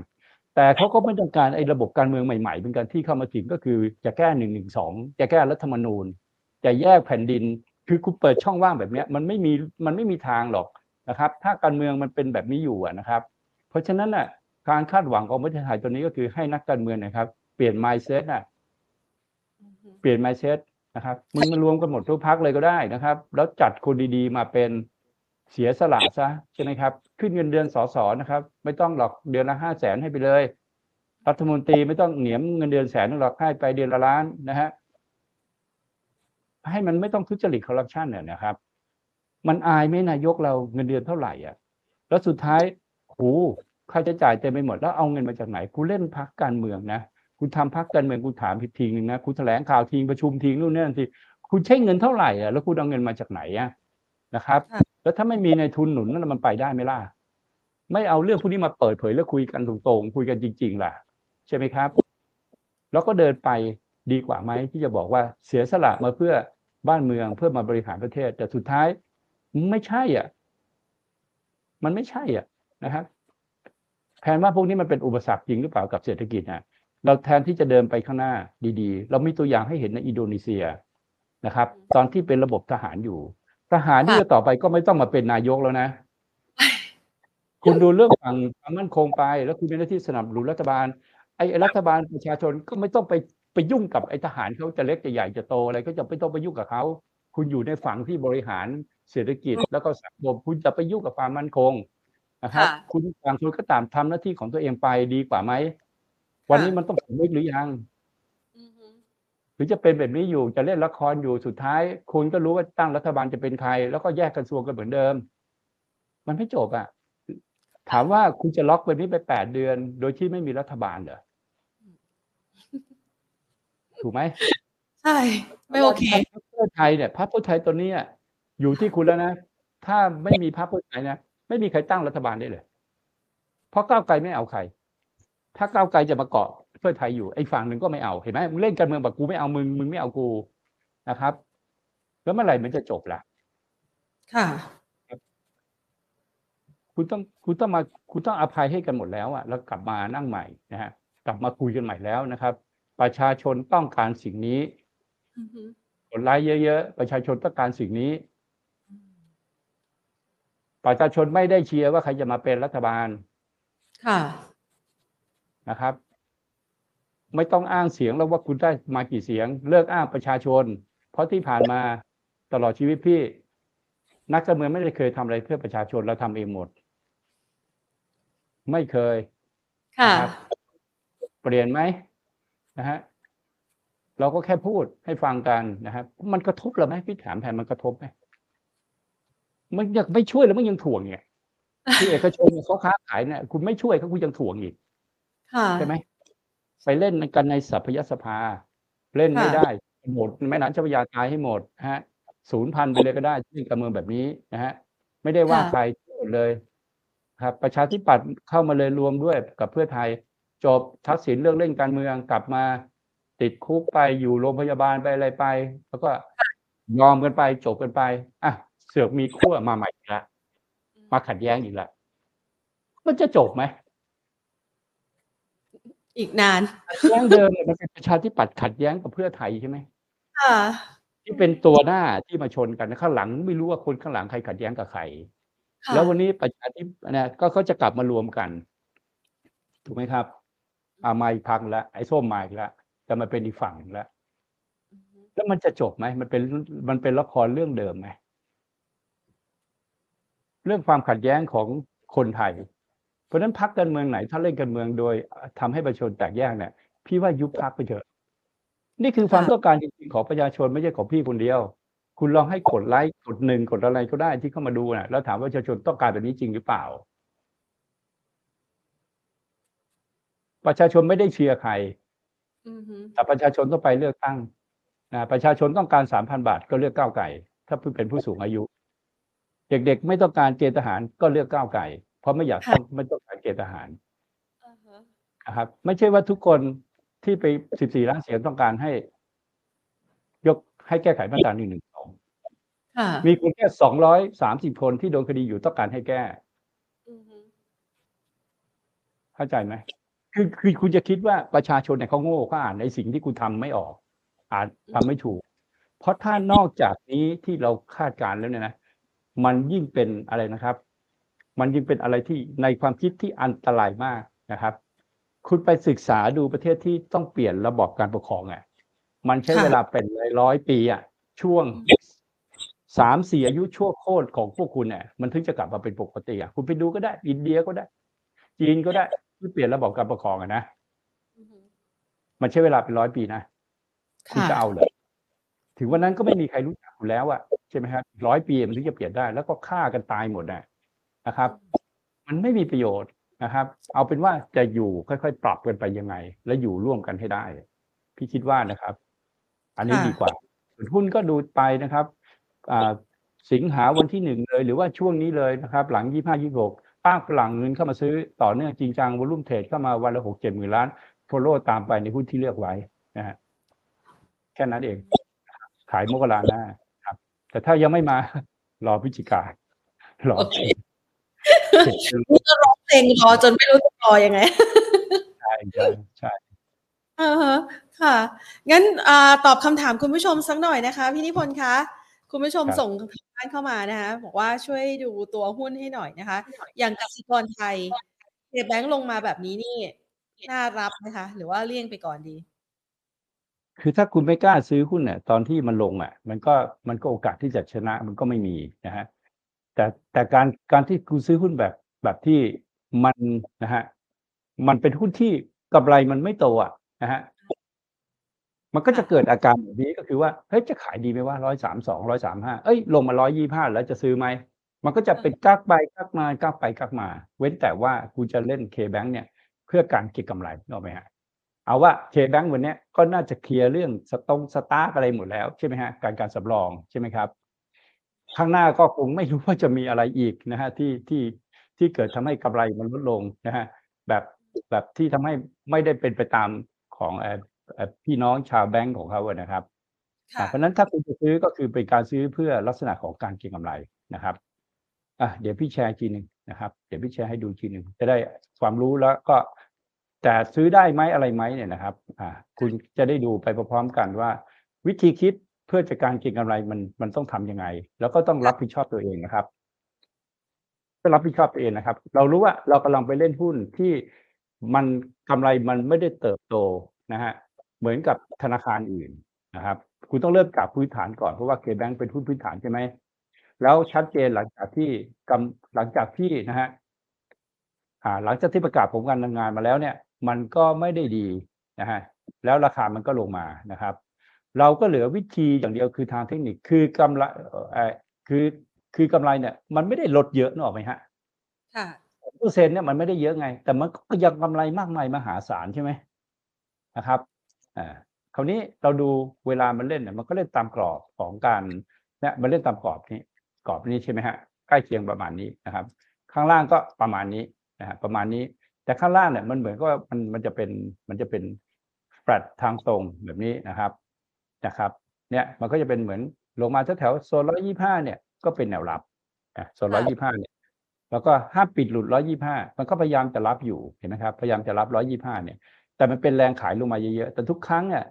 แต่เขาก็ไม่ต้องการไอ้ระบบการเมืองใหม่ๆเป็นการที่เข้ามาถึงก็คือจะแก้หนึ่งหนึ่งสองจะแก้รัฐธรรมนูญ จะแยกแผ่นดิน คือคุณเปิดช่องว่างแบบเนี้ยมันไม่มีมันไม่มีทางหรอกนะครับ ถ้าการเมืองมันเป็นแบบนี้อยู่อะนะครับ เพราะฉะนั้นน่ะการคาดหวังของประเทศไทยตัวนี้ก็คือให้นักการเมืองนะครับ เปลี่ยน mindset น่ะเปลี่ยน mindset นะครับมึงมารวมกันหมดทุกพักเลยก็ได้นะครับ แล้วจัดคนดีๆมาเป็นเสียสละซะใช่ไหมครับ ขึ้นเงินเดือนสสนะครับ ไม่ต้องหรอกเดือนละห้าแสนให้ไปเลย รัฐมนตรีไม่ต้องเหนียมเงินเดือนแสนหรอกให้ไปเดือนละล้านนะฮะให้มันไม่ต้องทุจริตคอร์รัปชันเนี่ยนะครับ มันอายไหมนายกเราเงินเดือนเท่าไหร่อะ แล้วสุดท้ายโอ้ค่าใช้จ่ายเต็มไปหมดแล้วเอาเงินมาจากไหนกูเล่นพักการเมืองนะ คุณทำพักการเมืองคุณถามผิดทีนึงนะคุณแถลงข่าวทีประชุมทีนู่นนี่นั่นทีคุณใช้เงินเท่าไหร่อะแล้วคุณเอาเงินมาจากไหนอะนะครับค่ะแล้วถ้าไม่มีในทุนหนุนนั่นมันไปได้ไหมล่ะไม่เอาเรื่องพวกนี้มาเปิดเผยแล้วคุยกันตรงๆคุยกันจริง ๆ ล่ะ ใช่ไหมครับ แล้วก็เดินไปดีกว่าไหมที่จะบอกว่าเสียสละมาเพื่อบ้านเมืองเพื่อมาบริหารประเทศ แต่สุดท้ายไม่ใช่อะ มันไม่ใช่อะนะครับแผนว่าพวกนี้มันเป็นอุปสรรคจริงหรือเปล่ากับเศรษฐกิจนะ เราแทนที่จะเดินไปข้างหน้าดีๆ เรามีตัวอย่างให้เห็นในอินโดนีเซียนะครับ ตอนที่เป็นระบบทหารอยู่ ทหารที่จะต่อไปก็ไม่ต้องมาเป็นนายกแล้วนะ คุณดูเรื่องฝั่งความมั่นคงไป แล้วคุณมีหน้าที่สนับสนุนรัฐบาลไอ้รัฐบาลประชาชนก็ไม่ต้องไปไปยุ่งกับไอ้ทหารเขาจะเล็กจะใหญ่จะโตอะไรก็จะไม่ต้องไปยุ่งกับเขาคุณอยู่ในฝั่งที่บริหารเศรษฐกิจ แล้วก็สังคมคุณจะไปยุ่งกับความมั่นคงนะครับค่ะคุณต่างคนก็ตามทำหน้าที่ของตัวเองไปดีกว่าไหม วันนี้มันต้องสำนึกหรือยังอือฮึหรือจะเป็นแบบนี้อยู่จะเล่นละครอยู่สุดท้าย คุณก็รู้ว่าตั้งรัฐบาลจะเป็นใคร แล้วก็แยกกระทรวงกันเหมือนเดิม มันไม่จบอะ ถามว่าคุณจะล็อกแบบนี้ไปแปดเดือน โดยที่ไม่มีรัฐบาลเหรอถูกไหมใช่ไม่โอเคพรรคเพื่อไทยเนี่ยพรรคเพื่อไทยตัวเนี้ยอยู่ที่คุณแล้วนะถ้าไม่มีพรรคเพื่อไทยนะไม่มีใครตั้งรัฐบาลได้เลย เพราะก้าวไกลไม่เอาใคร ถ้าก้าวไกลจะมาเกาะเพื่อไทยอยู่ไอ้ฝั่งหนึ่งก็ไม่เอาเห็นไหมมึงเล่นการเมืองแบบกูไม่เอามึงมึงไม่เอากูนะครับ แล้วเมื่อไหร่มันจะจบล่ะ ค่ะ คุณต้องคุณต้องมาคุณต้องอภัยให้กันหมดแล้วอะแล้วกลับมานั่งใหม่นะฮะกลับมาคุยกันใหม่แล้วนะครับ ประชาชนต้องการสิ่งนี้อือฮึกดไลค์เยอะๆประชาชนต้องการสิ่งนี้ ประชาชนไม่ได้เชียร์ว่าใครจะมาเป็นรัฐบาล ค่ะ นะครับ ไม่ต้องอ้างเสียงแล้วว่าคุณได้มากี่เสียง เลิกอ้างประชาชน เพราะที่ผ่านมาตลอดชีวิตพี่ นักการเมืองไม่ได้เคยทำอะไรเพื่อประชาชนเราทำเองหมด ไม่เคยค่ะนะครับเปลี่ยนไหมนะฮะเราก็แค่พูดให้ฟังกันนะครับ มันกระทบเราไหมพี่ถามแทนมันกระทบไหมมันอยากไม่ช่วยแล้วมันยังถ่วงเนี่ยที่เอกชนเขาค้าขายเนี่ยคุณไม่ช่วยเขาคุณยังถ่วงอีกค่ะ ใช่ไหมไปเล่นกันในสัพยสภา เล่นไม่ค่ะได้หมดแม่น้ำเจ้าพระยาตายให้หมดฮะศูนย์พันไปเลยก็ได้ที่การเมืองแบบนี้นะฮะ ไม่ได้ว่าค่ะใครทั้งหมดเลย ครับ ประชาธิปัตย์เข้ามาเลยรวมด้วยกับเพื่อไทย จบทักษิณเรื่องเล่นการเมืองกลับมาติดคุกไปอยู่โรงพยาบาลไปอะไรไป แล้วก็ยอมกันไปจบกันไปอะเสือกมีขั้วมาใหม่อีกละมาขัดแย้งอีกละมันจะจบไหม อีกนานขัดแย้งเดิมเนี่ยมันเป็นประชาธิปัตย์ขัดแย้งกับเพื่อไทยใช่ไหมค่ะที่เป็นตัวหน้าที่มาชนกันข้างหลังไม่รู้ว่าคนข้างหลังใครขัดแย้งกับใครค่ะแล้ววันนี้ประชาธิปเนี่ยก็เขาจะกลับมารวมกัน ถูกไหมครับอ่ามาอีกพักแล้วไอ้ส้มมาอีกแล้วจะมาเป็นอีกฝั่งหนึ่งแล้วอือฮึแล้วมันจะจบไหมมันเป็นมันเป็นละครเรื่องเดิมไหมเรื่องความขัดแย้งของคนไทย เพราะฉะนั้นพักการเมืองไหน ถ้าเล่นการเมืองโดยทำให้ประชาชนแตกแยกเนี่ยพี่ว่ายุบพักไปเถอะ นี่คือความต้องการจริงๆของประชาชนไม่ใช่ของพี่คนเดียว คุณลองให้กดไลค์กดหนึ่งกดอะไรก็ได้ที่เข้ามาดูนะแล้วถามว่าประชาชนต้องการแบบนี้จริงหรือเปล่า ประชาชนไม่ได้เชียร์ใครอือฮึแต่ประชาชนต้องไปเลือกตั้งนะประชาชนต้องการสามพันบาทก็เลือกก้าวไก่ ถ้าเป็นผู้สูงอายุ เด็กๆ ไม่ต้องการเกณฑ์ทหารก็เลือกก้าวไก่ เพราะไม่อยากต้องไม่ต้องการเกณฑ์ทหารอ่าฮะนะครับ ไม่ใช่ว่าทุกคนที่ไปสิบสี่ล้านเสียงต้องการให้ ยกให้แก้ไขมาตราหนึ่งหนึ่งสองค่ะมีคนแค่สองร้อยสามสิบคนที่โดนคดีอยู่ต้องการให้แก้อือฮึเข้าใจไหมคือคือคุณจะคิดว่าประชาชนเนี่ยเขาโง่เขาอ่านในสิ่งที่คุณทำไม่ออก อ่านทำไม่ถูก เพราะถ้านอกจากนี้ที่เราคาดการณ์แล้วเนี่ยนะ มันยิ่งเป็นอะไรนะครับ มันยิ่งเป็นอะไรที่ในความคิดที่อันตรายมากนะครับ คุณไปศึกษาดูประเทศที่ต้องเปลี่ยนระบอบการปกครองอะมันใช้เวลาเป็นร้อยๆปีอะช่วงสามสี่อายุชั่วโคตรของพวกคุณเนี่ยมันถึงจะกลับมาเป็นปกติอะคุณไปดูก็ได้ อินเดียก็ได้ จีนก็ได้ที่เปลี่ยนระบบการปกครองอะนะอือฮึมันใช้เวลาเป็นร้อยปีนะคุณค่ะจะเอาเลยถึงวันนั้นก็ไม่มีใครรู้จักคุณแล้วอะใช่ไหมครับร้อยปีมันถึงจะเปลี่ยนได้ แล้วก็ฆ่ากันตายหมดนะ นะครับ มันไม่มีประโยชน์นะครับ เอาเป็นว่าจะอยู่ค่อยๆ ปรับกันไปยังไง และอยู่ร่วมกันให้ได้ พี่คิดว่านะครับ อันนี้ค่ะดีกว่าส่วนหุ้นก็ดูไปนะครับอ่าสิงหาวันที่หนึ่งเลย หรือว่าช่วงนี้เลยนะครับ หลังยี่ห้ายี่หกภาคฝรั่งเงินเข้ามาซื้อต่อเนื่องจริงจังวอลุ่มเทรดเข้ามาวันละหกเจ็ดหมื่นล้านโฟลโล่ตามไปในหุ้นที่เลือกไว้นะฮะแค่นั้นเอง ขายมกราหน้าครับ แต่ถ้ายังไม่มา รอพฤศจิการอ นนี่ก็ร้องเพลงรอจนไม่รู้จะรอยังไง ใช่ใช่ใช่อ่าฮะค่ะ งั้นอ่าตอบคำถามคุณผู้ชมสักหน่อยนะคะ พี่นิพนธ์คะคุณผู้ชมส่งทางบ้านเข้ามานะคะบอกว่าช่วยดูตัวหุ้นให้หน่อยนะคะ อย่างกสิกรไทยเทแบงค์ลงมาแบบนี้นี่น่ารับไหมคะ หรือว่าเลี่ยงไปก่อนดี คือถ้าคุณไม่กล้าซื้อหุ้นเนี่ยตอนที่มันลงอะ มันก็มันก็โอกาสที่จะชนะมันก็ไม่มีนะฮะ แต่แต่การการที่คุณซื้อหุ้นแบบแบบที่มันนะฮะมันเป็นหุ้นที่กำไรมันไม่โตอะนะฮะมันก็จะเกิดอาการแบบนี้ก็คือว่าเฮ้ยจะขายดีไหมว่าร้อยสามสองร้อยสามห้าเอ้ยลงมาร้อยยี่ห้าแล้วจะซื้อไหมมันก็จะเป็นกักไปกักมากักไปกักมา เว้นแต่ว่าคุณจะเล่น KBANK เนี่ย เพื่อการเก็งกำไรนึกออกไหมฮะเอาว่า KBANK วันเนี้ยก็น่าจะเคลียร์เรื่องสตง STARK อะไรหมดแล้วใช่ไหมฮะการการสำรองใช่ไหมครับ ข้างหน้าก็คงไม่รู้ว่าจะมีอะไรอีกนะฮะที่ที่ที่เกิดทำให้กำไรมันลดลงนะฮะแบบแบบที่ทำให้ไม่ได้เป็นไปตามของเอ่อเอ่อพี่น้องชาวแบงก์ของเขาอะนะครับค่ะอะเพราะฉะนั้นถ้าคุณจะซื้อก็คือเป็นการซื้อเพื่อลักษณะของการเก็งกำไรนะครับอะเดี๋ยวพี่แชร์อีกทีหนึ่งนะครับ เดี๋ยวพี่แชร์ให้ดูอีกทีหนึ่งจะได้ความรู้แล้วก็ แต่ซื้อได้ไหมอะไรไหมเนี่ยนะครับ อ่า คุณจะได้ดูไปพร้อมๆกันว่า วิธีคิด เพื่อจัดการเก็งกำไรมันมันต้องทำยังไง แล้วก็ต้องรับผิดชอบตัวเองนะครับก็รับผิดชอบตัวเองนะครับ เรารู้ว่าเรากำลังไปเล่นหุ้นที่มันกำไรมันไม่ได้เติบโตนะฮะเหมือนกับธนาคารอื่นนะครับ คุณต้องเริ่มจากพื้นฐานก่อนเพราะว่าเคแบงเป็นหุ้นพื้นฐานใช่ไหมแล้วชัดเจนหลังจากที่กำหลังจากที่นะฮะอ่าหลังจากที่ประกาศผลการดำเนินงานมาแล้วเนี่ย มันก็ไม่ได้ดีนะฮะแล้วราคามันก็ลงมานะครับ เราก็เหลือวิธีอย่างเดียวคือทางเทคนิคคือกำไรเอ่อเอ่อคือคือกำไรเนี่ยมันไม่ได้ลดเยอะนึกออกไหมฮะค่ะเปอร์เซ็นต์เนี่ยมันไม่ได้เยอะไง แต่มันก็ยังกำไรมากมายมหาศาลใช่ไหมนะครับอ่าคราวนี้เราดูเวลามันเล่นเนี่ยมันก็เล่นตามกรอบของการเนี่ยมันเล่นตามกรอบนี้กรอบนี้ใช่ไหมฮะใกล้เคียงประมาณนี้นะครับ ข้างล่างก็ประมาณนี้นะฮะประมาณนี้ แต่ข้างล่างเนี่ยมันเหมือนก็มันมันจะเป็นมันจะเป็นแฟลตทางตรงแบบนี้นะครับ นะครับเนี่ยมันก็จะเป็นเหมือนลงมาแถวโซนร้อยยี่ห้าเนี่ยก็เป็นแนวรับอะโซนร้อยยี่ห้าเนี่ยแล้วก็ห้ามปิดหลุดร้อยยี่ห้ามันก็พยายามจะรับอยู่เห็นไหมครับพยายามจะรับร้อยยี่ห้าเนี่ย แต่มันเป็นแรงขายลงมาเยอะๆแต่ทุกครั้งเนี่ย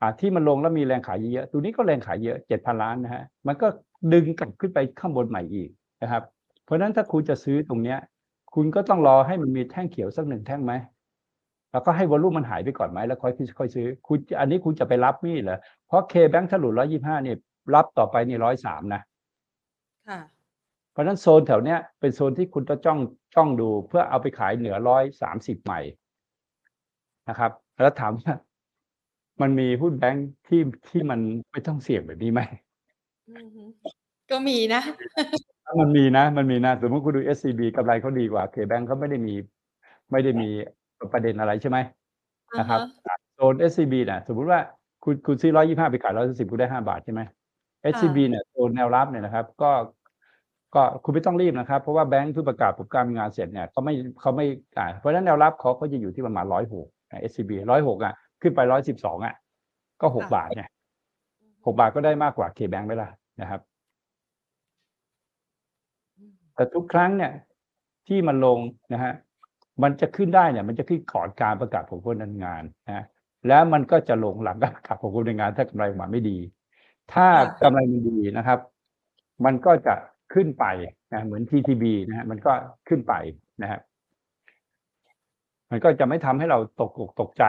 อ่าที่มันลงแล้วมีแรงขายเยอะๆตัวนี้ก็แรงขายเยอะเจ็ดพันล้านนะฮะมันก็ดึงกลับขึ้นไปข้างบนใหม่อีกนะครับ เพราะฉะนั้นถ้าคุณจะซื้อตรงเนี้ยคุณก็ต้องรอให้มันมีแท่งเขียวสักหนึ่งแท่งไหม แล้วก็ให้วอลุ่มมันหายไปก่อนไหมแล้วค่อยค่อยซื้อคุณอันนี้คุณจะไปรับนี่เหรอเพราะเคแบงค์ถลุร้อยยี่ห้านี่รับต่อไปนี่ร้อยสามนะค่ะเพราะฉะนั้นโซนแถวเนี้ยเป็นโซนที่คุณต้องจ้องจ้องดูเพื่อเอาไปขายเหนือร้อยสามสิบใหม่นะครับ แล้วถามว่ามันมีหุ้นแบงค์ที่ที่มันไม่ต้องเสี่ยงแบบนี้ไหมอือฮึก็มีนะ มันมีนะ มันมีนะ สมมติคุณดู SCB กำไรเขาดีกว่าเคแบงเขาไม่ได้มี ไม่ได้มี ประเด็นอะไรใช่ไหมอ่านะครับฮะโซน SCB นะสมมุติว่าคุณคุณซื้อร้อยยี่ห้าไปขายร้อยสิบคุณได้ห้าบาทใช่ไหม SCB เนี่ยโซนแนวรับเนี่ยนะครับ ก็ก็คุณไม่ต้องรีบนะครับ เพราะว่าแบงค์เพิ่งประกาศผลการงานเสร็จเนี่ยเขาไม่เขาไม่อ่าเพราะฉะนั้นแนวรับเขาเขาจะอยู่ที่ประมาณร้อยหก SCB ร้อยหกอะขึ้นไปร้อยสิบสองอะ ก็หกบาทเนี่ยหกบาทก็ได้มากกว่าเคแบงค์ไหมล่ะนะครับอืมแต่ทุกครั้งเนี่ยที่มันลงนะฮะ มันจะขึ้นได้เนี่ย มันจะขึ้นก่อนการประกาศผลการดำเนินงานนะแล้วมันก็จะลงหลังการประกาศผลการดำเนินงาน ถ้ากำไรออกมาไม่ดี ถ้ากำไรมันดีนะครับ มันก็จะขึ้นไปนะเหมือน TTB นะฮะมันก็ขึ้นไปนะฮะมันก็จะไม่ทำให้เราตกอกตกใจ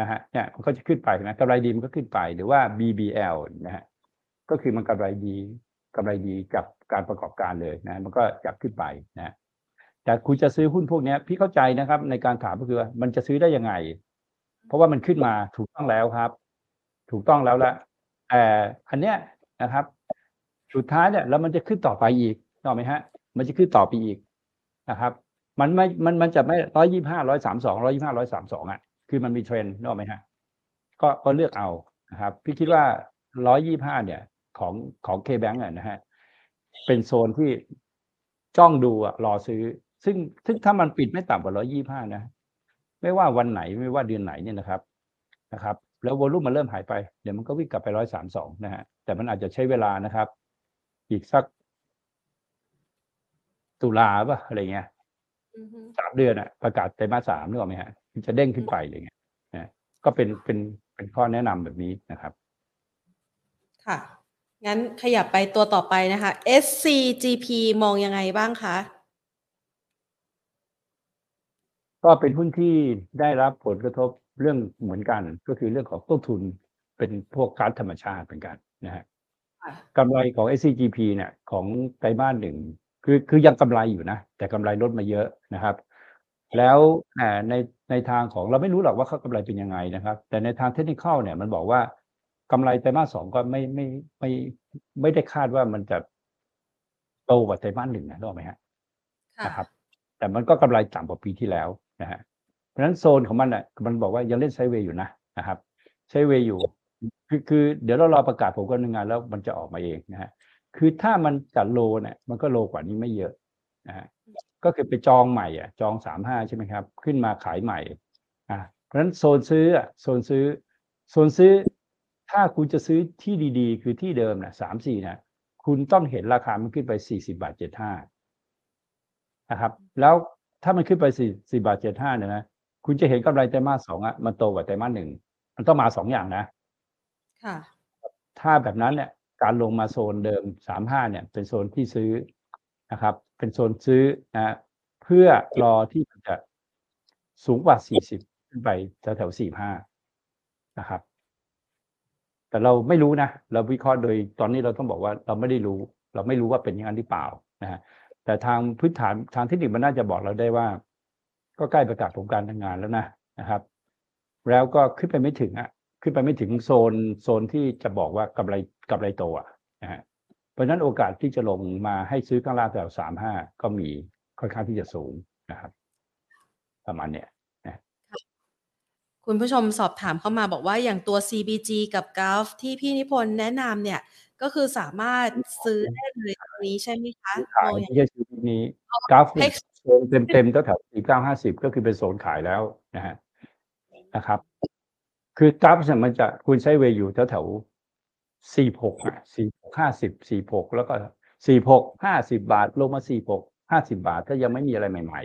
นะฮะเนี่ยมันก็จะขึ้นไปนะกำไรดีมันก็ขึ้นไปหรือว่า BBL นะฮะก็คือมันกำไรดีกำไรดีกับการประกอบการเลยนะ มันก็จะขึ้นไปนะ แต่คุณจะซื้อหุ้นพวกนี้พี่เข้าใจนะครับ ในการถามก็คือมันจะซื้อได้ยังไง เพราะว่ามันขึ้นมาถูกต้องแล้วครับ ถูกต้องแล้วละแต่อันเนี้ยนะครับ สุดท้ายเนี่ยแล้วมันจะขึ้นต่อไปอีกถูกไหมฮะ มันจะขึ้นต่อไปอีกนะครับ มันไม่มันมันจะไม่ร้อยยี่ห้าร้อยสามสองร้อยยี่ห้าร้อยสามสองอะ คือมันมีเทรนด์ถูกไหมฮะก็ก็เลือกเอานะครับ พี่คิดว่าร้อยยี่ห้าเนี่ย ของของเคแบงก์อะนะฮะเป็นโซนที่จ้องดูอะรอซื้อ ซึ่งซึ่งถ้ามันปิดไม่ต่ำกว่าร้อยี่ห้านะ ไม่ว่าวันไหนไม่ว่าเดือนไหนเนี่ยนะครับนะครับ แล้ววอลุ่มมันเริ่มหายไปเดี๋ยวมันก็วิ่งกลับไปร้อยสามสองนะฮะแต่มันอาจจะใช้เวลานะครับ อีกสัก ตุลาป่ะอะไรเงี้ยอือฮึสามเดือนอะประกาศไตรมาสสามนึกออกไหมฮะมันจะเด้งขึ้นไปอะไรเงี้ยนะก็เป็นเป็นเป็นข้อแนะนำแบบนี้นะครับ ค่ะงั้นขยับไปตัวต่อไปนะคะ SCGP มองยังไงบ้างคะ ก็เป็นหุ้นที่ได้รับผลกระทบเรื่องเหมือนกัน ก็คือเรื่องของต้นทุนเป็นพวกก๊าซธรรมชาติเหมือนกันนะฮะค่ะกำไรของ SCGP เนี่ยของไตรมาสหนึ่งคือคือยังกำไรอยู่นะ แต่กำไรลดมาเยอะนะครับ แล้วอ่าในในทางของเราไม่รู้หรอกว่าเขากำไรเป็นยังไงนะครับ แต่ในทางเทคนิคเนี่ยมันบอกว่ากำไรไตรมาสสองก็ไม่ไม่ไม่ไม่ได้คาดว่ามันจะโตกว่าไตรมาสหนึ่งนะรู้ไหมฮะค่ะนะครับ แต่มันก็กำไรต่ำกว่าปีที่แล้ว นะฮะเพราะฉะนั้นโซนของมันอะมันบอกว่ายังเล่นไซเวย์อยู่นะนะครับไซเวย์อยู่คือคือเดี๋ยวเรารอประกาศผลการดำเนินงานแล้วมันจะออกมาเองนะฮะคือถ้ามันจัดโลเนี่ยมันก็โลกว่านี้ไม่เยอะนะฮะก็คือไปจองใหม่อะจองสามห้าใช่ไหมครับ ขึ้นมาขายใหม่อะเพราะฉะนั้นโซนซื้ออะโซนซื้อโซนซื้อ ถ้าคุณจะซื้อที่ดีๆ คือที่เดิมนะสามสี่นะคุณต้องเห็นราคามันขึ้นไปสี่สิบาทเจ็ดห้านะครับ แล้ว ถ้ามันขึ้นไปสี่สิบาทเจ็ดห้าเนี่ยนะคุณจะเห็นกำไรไตรมาสสองอะมันโตกว่าไตรมาสหนึ่งมันต้องมาสองอย่างนะ ค่ะ ถ้าแบบนั้นเนี่ยการลงมาโซนเดิมสามห้าเนี่ย เป็นโซนที่ซื้อนะครับ เป็นโซนซื้อนะเพื่อรอที่มันจะสูงกว่าสี่สิบขึ้นไปแถวแถวสี่ห้านะครับ แต่เราไม่รู้นะ เราวิเคราะห์โดยตอนนี้เราต้องบอกว่าเราไม่ได้รู้ เราไม่รู้ว่าเป็นอย่างนั้นหรือเปล่านะฮะ แต่ทางพื้นฐานทางเทคนิคมันน่าจะบอกเราได้ว่า ก็ใกล้ประกาศผลการทำงานแล้วนะนะครับ แล้วก็ขึ้นไปไม่ถึงอะ ขึ้นไปไม่ถึงโซนโซนที่จะบอกว่ากำไรกำไรโตอะนะฮะเพราะฉะนั้นโอกาสที่จะลงมาให้ซื้อข้างล่างแถวสามห้าก็มีค่อนข้างที่จะสูงนะครับ ประมาณเนี้ยคุณผู้ชมสอบถามเข้ามาบอกว่าอย่างตัว CBG กับ Gulf ที่พี่นิพนธ์แนะนำเนี่ย ก็คือสามารถซื้อได้เลยตรงนี้ใช่ไหมคะขายมองอย่างไม่ใช่ซื้อที่นี้กราฟให้โซนเต็มเต็มๆแถวสี่เก้าห้าสิบก็คือเป็นโซนขายแล้วนะฮะนะครับ คือกราฟเนี่ยมันจะคุณใช้เวย์อยู่แถวแถวสี่หกอะสี่หกห้าสิบสี่หกแล้วก็สี่หกห้าสิบาทลงมาสี่หกห้าสิบาทถ้ายังไม่มีอะไรใหม่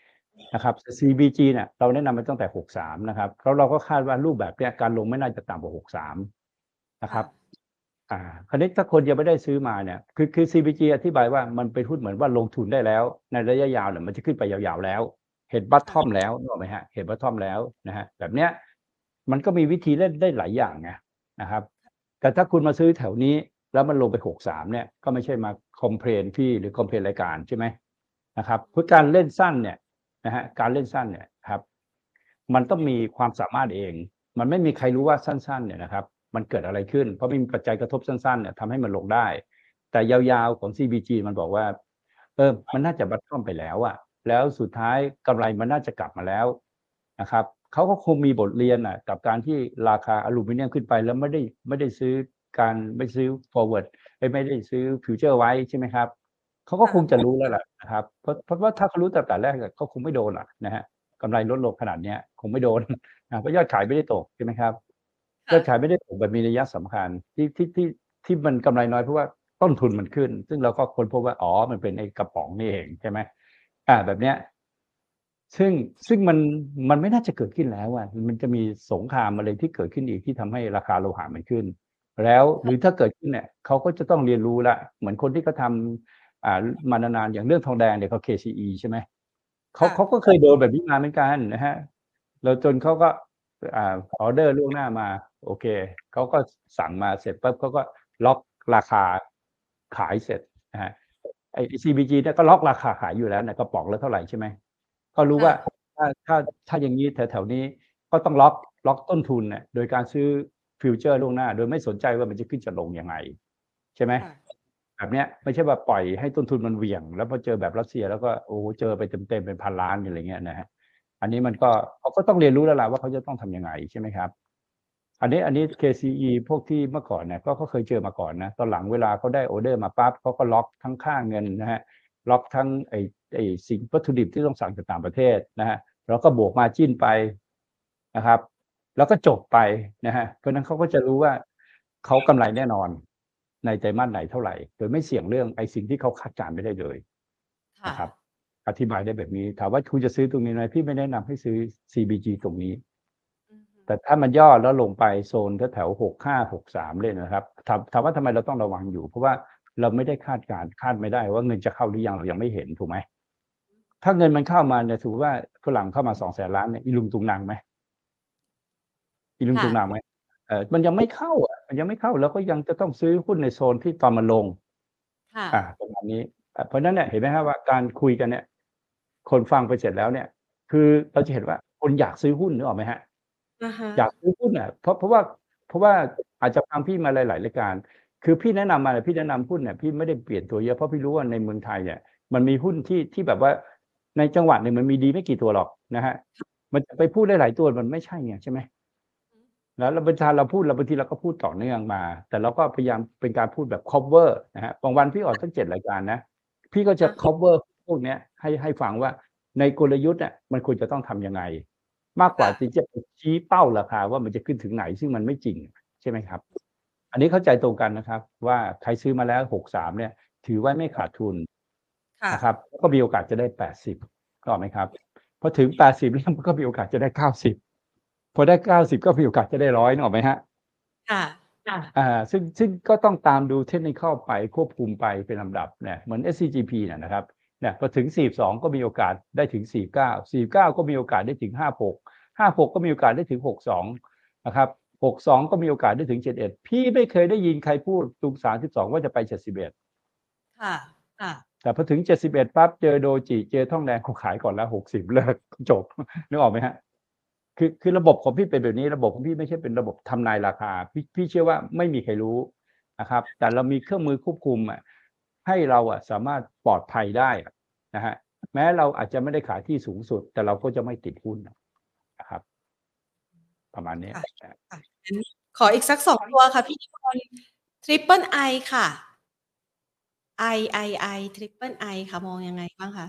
ๆ นะครับ CBG เนี่ยเราแนะนำไปตั้งแต่หกสามนะครับแล้วเราก็คาดว่ารูปแบบเนี้ยการลงไม่น่าจะต่ำกว่าหกสามนะครับ อ่าคราวนี้ถ้าคนยังไม่ได้ซื้อมาเนี่ยคือคือ CBG อธิบายว่ามันเป็นหุ้นเหมือนว่าลงทุนได้แล้ว ในระยะยาวเนี่ยมันจะขึ้นไปยาวๆแล้ว เห็นบัตทอมแล้วนึกออกไหมฮะเห็นบัตทอมแล้วนะฮะแบบเนี้ยมันก็มีวิธีเล่นได้หลายอย่างไงนะครับ แต่ถ้าคุณมาซื้อแถวนี้แล้วมันลงไปหกสามเนี่ยก็ไม่ใช่มาคอมเพลนพี่หรือคอมเพลนรายการใช่ไหมนะครับเพื่อการเล่นสั้นเนี่ยนะฮะการเล่นสั้นเนี่ยครับ มันต้องมีความสามารถเอง มันไม่มีใครรู้ว่าสั้น ๆ เนี่ยนะครับ มันเกิดอะไรขึ้น เพราะไม่มีปัจจัยกระทบสั้นๆเนี่ยทำให้มันลงได้ แต่ยาวๆของ CBG มันบอกว่าเออมันน่าจะ bottom ไปแล้วอะแล้วสุดท้ายกำไรมันน่าจะกลับมาแล้วนะครับเขาก็คงมีบทเรียนอะกับการที่ราคาอลูมิเนียมขึ้นไปแล้วไม่ได้ไม่ได้ซื้อการไม่ซื้อ forward เอ้ไม่ได้ซื้อ future ไว้ใช่ไหมครับเขาก็คงจะรู้แล้วแหละนะครับเพราะเพราะว่าถ้าเขารู้แต่แต่แรกเขาคงไม่โดนอะนะฮะกำไรลดลงขนาดเนี้ยคงไม่โดนนะเพราะยอดขายไม่ได้ตกใช่ไหมครับ ยอดขายไม่ได้ตกแบบมีนัยสำคัญที่ที่ที่ที่มันกำไรน้อยเพราะว่าต้นทุนมันขึ้น ซึ่งเราก็ค้นพบว่าอ๋อมันเป็นไอ้กระป๋องนี่เองใช่ไหมอ่าแบบเนี้ยซึ่งซึ่งมันมันไม่น่าจะเกิดขึ้นแล้วอะมันจะมีสงครามอะไรที่เกิดขึ้นอีกที่ทำให้ราคาโลหะมันขึ้น แล้วหรือถ้าเกิดขึ้นเนี่ยเขาก็จะต้องเรียนรู้ละเหมือนคนที่เขาทำอ่ามานานๆอย่างเรื่องทองแดงเนี่ยเขา KCE ใช่ไหมเขาค่ะเขาก็เคยโดนแบบนี้มาเหมือนกันนะฮะแล้วจนเขาก็อ่าออเดอร์ล่วงหน้ามา โอเคเขาก็สั่งมาเสร็จปุ๊บเขาก็ล็อกราคาขายเสร็จนะฮะไอ้ CBG เนี่ยก็ล็อกราคาขายอยู่แล้วนะกระป๋องละเท่าไหร่ใช่ไหมก็รู้ว่าถ้าถ้าถ้าอย่างนี้แถวๆนี้ก็ต้องล็อกล็อกต้นทุนเนี่ยโดยการซื้อ future ล่วงหน้า โดยไม่สนใจว่ามันจะขึ้นจะลงยังไง ใช่ไหมค่ะแบบเนี้ยไม่ใช่ว่าปล่อยให้ต้นทุนมันเหวี่ยง แล้วพอเจอแบบรัสเซียแล้วก็โอ้โหเจอไปเต็มๆเป็นพันล้านอะไรเงี้ยนะฮะอันนี้มันก็เขาก็ต้องเรียนรู้แล้วล่ะว่าเขาจะต้องทำยังไงใช่ไหมครับ อันนี้อันนี้ KCE พวกที่เมื่อก่อนเนี่ยก็เขาเคยเจอมาก่อนนะตอนหลังเวลาเขาได้ออเดอร์มาปั๊บเขาก็ล็อกทั้งค่าเงินนะฮะล็อกทั้งไอ้ไอ้สิ่งวัตถุดิบที่ต้องสั่งจากต่างประเทศนะฮะแล้วก็บวกมาจิ้นไปนะครับ แล้วก็จบไปนะฮะเพราะฉะนั้นเขาก็จะรู้ว่าเขากำไรแน่นอนในไตรมาสไหนเท่าไหร่ โดยไม่เสี่ยงเรื่องไอ้สิ่งที่เขาคาดการณ์ไม่ได้เลยค่ะนะครับ อธิบายได้แบบนี้ ถามว่าคุณจะซื้อตรงนี้ไหมพี่ไม่แนะนำให้ซื้อ CBG ตรงนี้อืม แต่ถ้ามันย่อแล้วลงไปโซนแถวหกห้าหกสามเลยนะครับถามถามว่าทำไมเราต้องระวังอยู่ เพราะว่าเราไม่ได้คาดการณ์คาดไม่ได้ว่าเงินจะเข้าหรือยังเรายังไม่เห็นถูกไหมถ้าเงินมันเข้ามาเนี่ยถือว่าฝรั่งเข้ามาสองแสนล้านเนี่ยอีลุงตุงนางไหมอีลุงตุงนางไหมเออมันยังไม่เข้าอะมันยังไม่เข้าแล้วก็ยังจะต้องซื้อหุ้นในโซนที่ตอนมันลงค่ะอ่าประมาณนี้อะเพราะฉะนั้นเนี่ยเห็นไหมครับว่าการคุยกันเนี่ย คนฟังไปเสร็จแล้วเนี่ย คือเราจะเห็นว่าคนอยากซื้อหุ้นนึกออกไหมฮะ อ่าฮะ อยากซื้อหุ้นอะ เพราะ เพราะว่า เพราะว่าอาจจะฟังพี่มาหลาย ๆ รายการ คือพี่แนะนำมาเนี่ยพี่แนะนำหุ้นเนี่ยพี่ไม่ได้เปลี่ยนตัวเยอะ เพราะพี่รู้ว่าในเมืองไทยเนี่ย มันมีหุ้นที่ ที่แบบว่าในจังหวัดหนึ่งมันมีดีไม่กี่ตัวหรอกนะฮะมันจะไปพูดได้หลายตัวมันไม่ใช่ไง ใช่ไหมแล้วเราบรรชาเราพูดเราบางทีเราก็พูดต่อเนื่องมา แต่เราก็พยายามเป็นการพูดแบบ cover นะฮะบางวันพี่ออกตั้งเจ็ดรายการนะ พี่ก็จะ cover พวกเนี้ยให้ให้ฟังว่าในกลยุทธ์เนี่ยมันควรจะต้องทำยังไง มากกว่าที่จะไปชี้เป้าราคาว่ามันจะขึ้นถึงไหนซึ่งมันไม่จริงใช่ไหมครับ อันนี้เข้าใจตรงกันนะครับ ว่าใครซื้อมาแล้วหกสามเนี่ย ถือว่าไม่ขาดทุนค่ะนะครับก็มีโอกาสจะได้แปดสิบก็ไหมครับพอถึงแปดสิบแล้วมันก็มีโอกาสจะได้เก้าสิบพอได้เก้าสิบก็มีโอกาสจะได้ร้อยนึกออกไหมฮะค่ะค่ะอ่าซึ่งซึ่งก็ต้องตามดูเทคนิคเข้าไปควบคุมไปเป็นลำดับเนี่ยเหมือน SCGP เนี่ยนะครับเนี่ยพอถึง 42 ก็มีโอกาสได้ถึง 49 49 ก็มีโอกาสได้ถึง 56 56ก็มีโอกาสได้ถึง62นะครับ62ก็มีโอกาสได้ถึง71พี่ไม่เคยได้ยินใครพูดตรง32ว่าจะไป71ค่ะค่ะแต่พอถึง71ปั๊บเจอโดจิเจอท่องแดงเขาขายก่อนแล้ว60เลิกจบนึกออกไหมฮะคือคือระบบของพี่เป็นแบบนี้ระบบของพี่ไม่ใช่เป็นระบบทำนายราคา พี่พี่เชื่อว่าไม่มีใครรู้นะครับ แต่เรามีเครื่องมือควบคุมอะให้เราอะสามารถปลอดภัยได้อะนะฮะแม้เราอาจจะไม่ได้ขายที่สูงสุด แต่เราก็จะไม่ติดหุ้นนะครับ ประมาณนี้ค่ะค่ะงั้นขออีกสักสองตัวค่ะพี่นิพนธ์ Triple I ค่ะ I I I Triple I ค่ะ มองยังไงบ้างคะ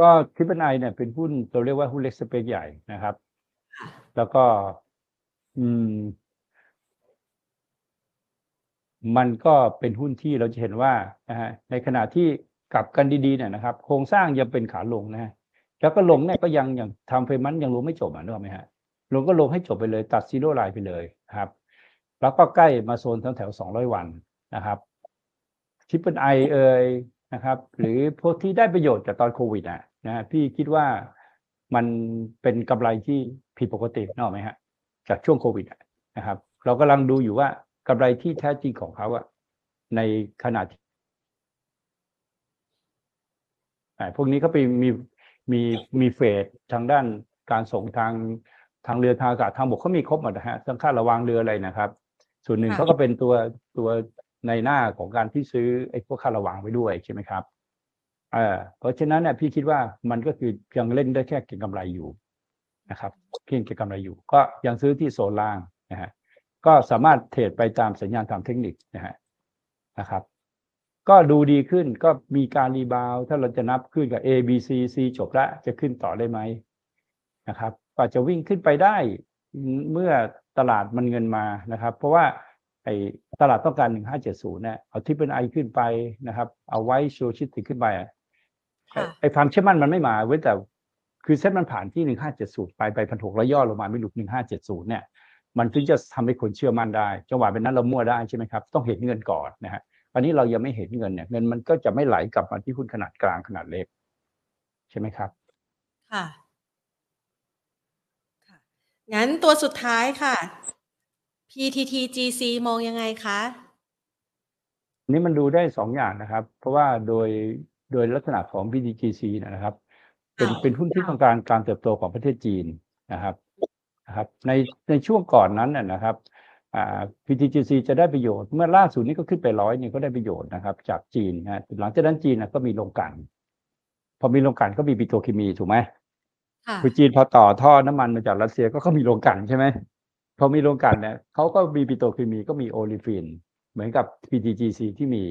ก็ทริปไนเนี่ยเป็นหุ้นเราเรียกว่าหุ้นเล็กสเปกใหญ่นะครับค่ะแล้วก็ อืม มันก็เป็นหุ้นที่เราจะเห็นว่านะฮะในขณะที่กลับกันดีๆเนี่ยนะครับ โครงสร้างยังเป็นขาลงนะฮะ แล้วก็ลงเนี่ยก็ยังยังทำ wave มันยังลงไม่จบอะนึกออกไหมฮะลงก็ลงให้จบไปเลยตัด zero line ไปเลยครับ แล้วก็ใกล้มาโซนแถวแถวสองร้อยวันนะครับ Triple I เอยนะครับ หรือพวกที่ได้ประโยชน์จากตอนโควิดอะนะฮะพี่คิดว่ามันเป็นกำไรที่ผิดปกตินึกออกไหมฮะ จากช่วงโควิดนะครับ เรากำลังดูอยู่ว่ากำไรที่แท้จริงของเขาอะในขณะที่อ่าพวกนี้ก็ไปมี มีมีเฟสทางด้านการส่งทางทางเรือทางอากาศทางบกเขามีครบหมดนะฮะทั้งค่าระวางเรืออะไรนะครับ ส่วนหนึ่งค่ะเขาก็เป็นตัวตัวในหน้าของการที่ซื้อไอ้พวกค่าระวางไว้ด้วยใช่ไหมครับเออเพราะฉะนั้นเนี่ยพี่คิดว่ามันก็คือยังเล่นได้แค่เก็งกำไรอยู่นะครับเพียงเก็งกำไรอยู่ ก็ยังซื้อที่โซนล่างนะฮะก็สามารถเทรดไปตามสัญญาณทางเทคนิคนะฮะนะครับ ก็ดูดีขึ้นก็มีการรีบาวด์ถ้าเราจะนับขึ้นกับ A B C C จบละจะขึ้นต่อได้ไหมนะครับก็จะวิ่งขึ้นไปได้ เมื่อตลาดมันเงินมานะครับ เพราะว่าไอ้ตลาดต้องการ 1570เนี่ยเอาที่เป็นไอขึ้นไปนะครับ เอาไว้โชชิติขึ้นไปอะค่ะไอ้ความเชื่อมั่นมันไม่มาเว้นแต่คือเซ็ตมันผ่านที่ 1570 ไปไปพันหกแล้วย่อลงมาไม่หลุด 1570 เนี่ย มันถึงจะทำให้คนเชื่อมั่นได้ จังหวะเป็นนั้นเรามั่วได้ใช่ไหมครับ ต้องเห็นเงินก่อนนะฮะ อันนี้เรายังไม่เห็นเงินเนี่ยเงินมันก็จะไม่ไหลกลับมาที่หุ้นขนาดกลางขนาดเล็ก ใช่ไหมครับ ค่ะค่ะงั้นตัวสุดท้ายค่ะ PTTGC มองยังไงคะอันนี้มันดูได้สองอย่างนะครับ เพราะว่าโดยโดยลักษณะของ BDGC นะครับ เป็นค่ะเป็นหุ้นที่ต้องการการเติบโตของประเทศจีนนะครับนะครับ ในในช่วงก่อนนั้นน่ะนะครับอ่า PTGC จะได้ประโยชน์เมื่อล่าสุดนี้ก็ขึ้นไปร้อยนี่ก็ได้ประโยชน์นะครับ จากจีนนะฮะหลังจากนั้นจีนนะก็มีโรงกลั่นพอมีโรงกลั่นก็มีปิโตรเคมีถูกไหมค่ะคือจีนพอต่อท่อน้ำมันมาจากรัสเซียก็เขามีโรงกลั่นใช่ไหมพอมีโรงกลั่นเนี่ยเขาก็มีปิโตรเคมีก็มี olefin เหมือนกับ PTTGC ที่มี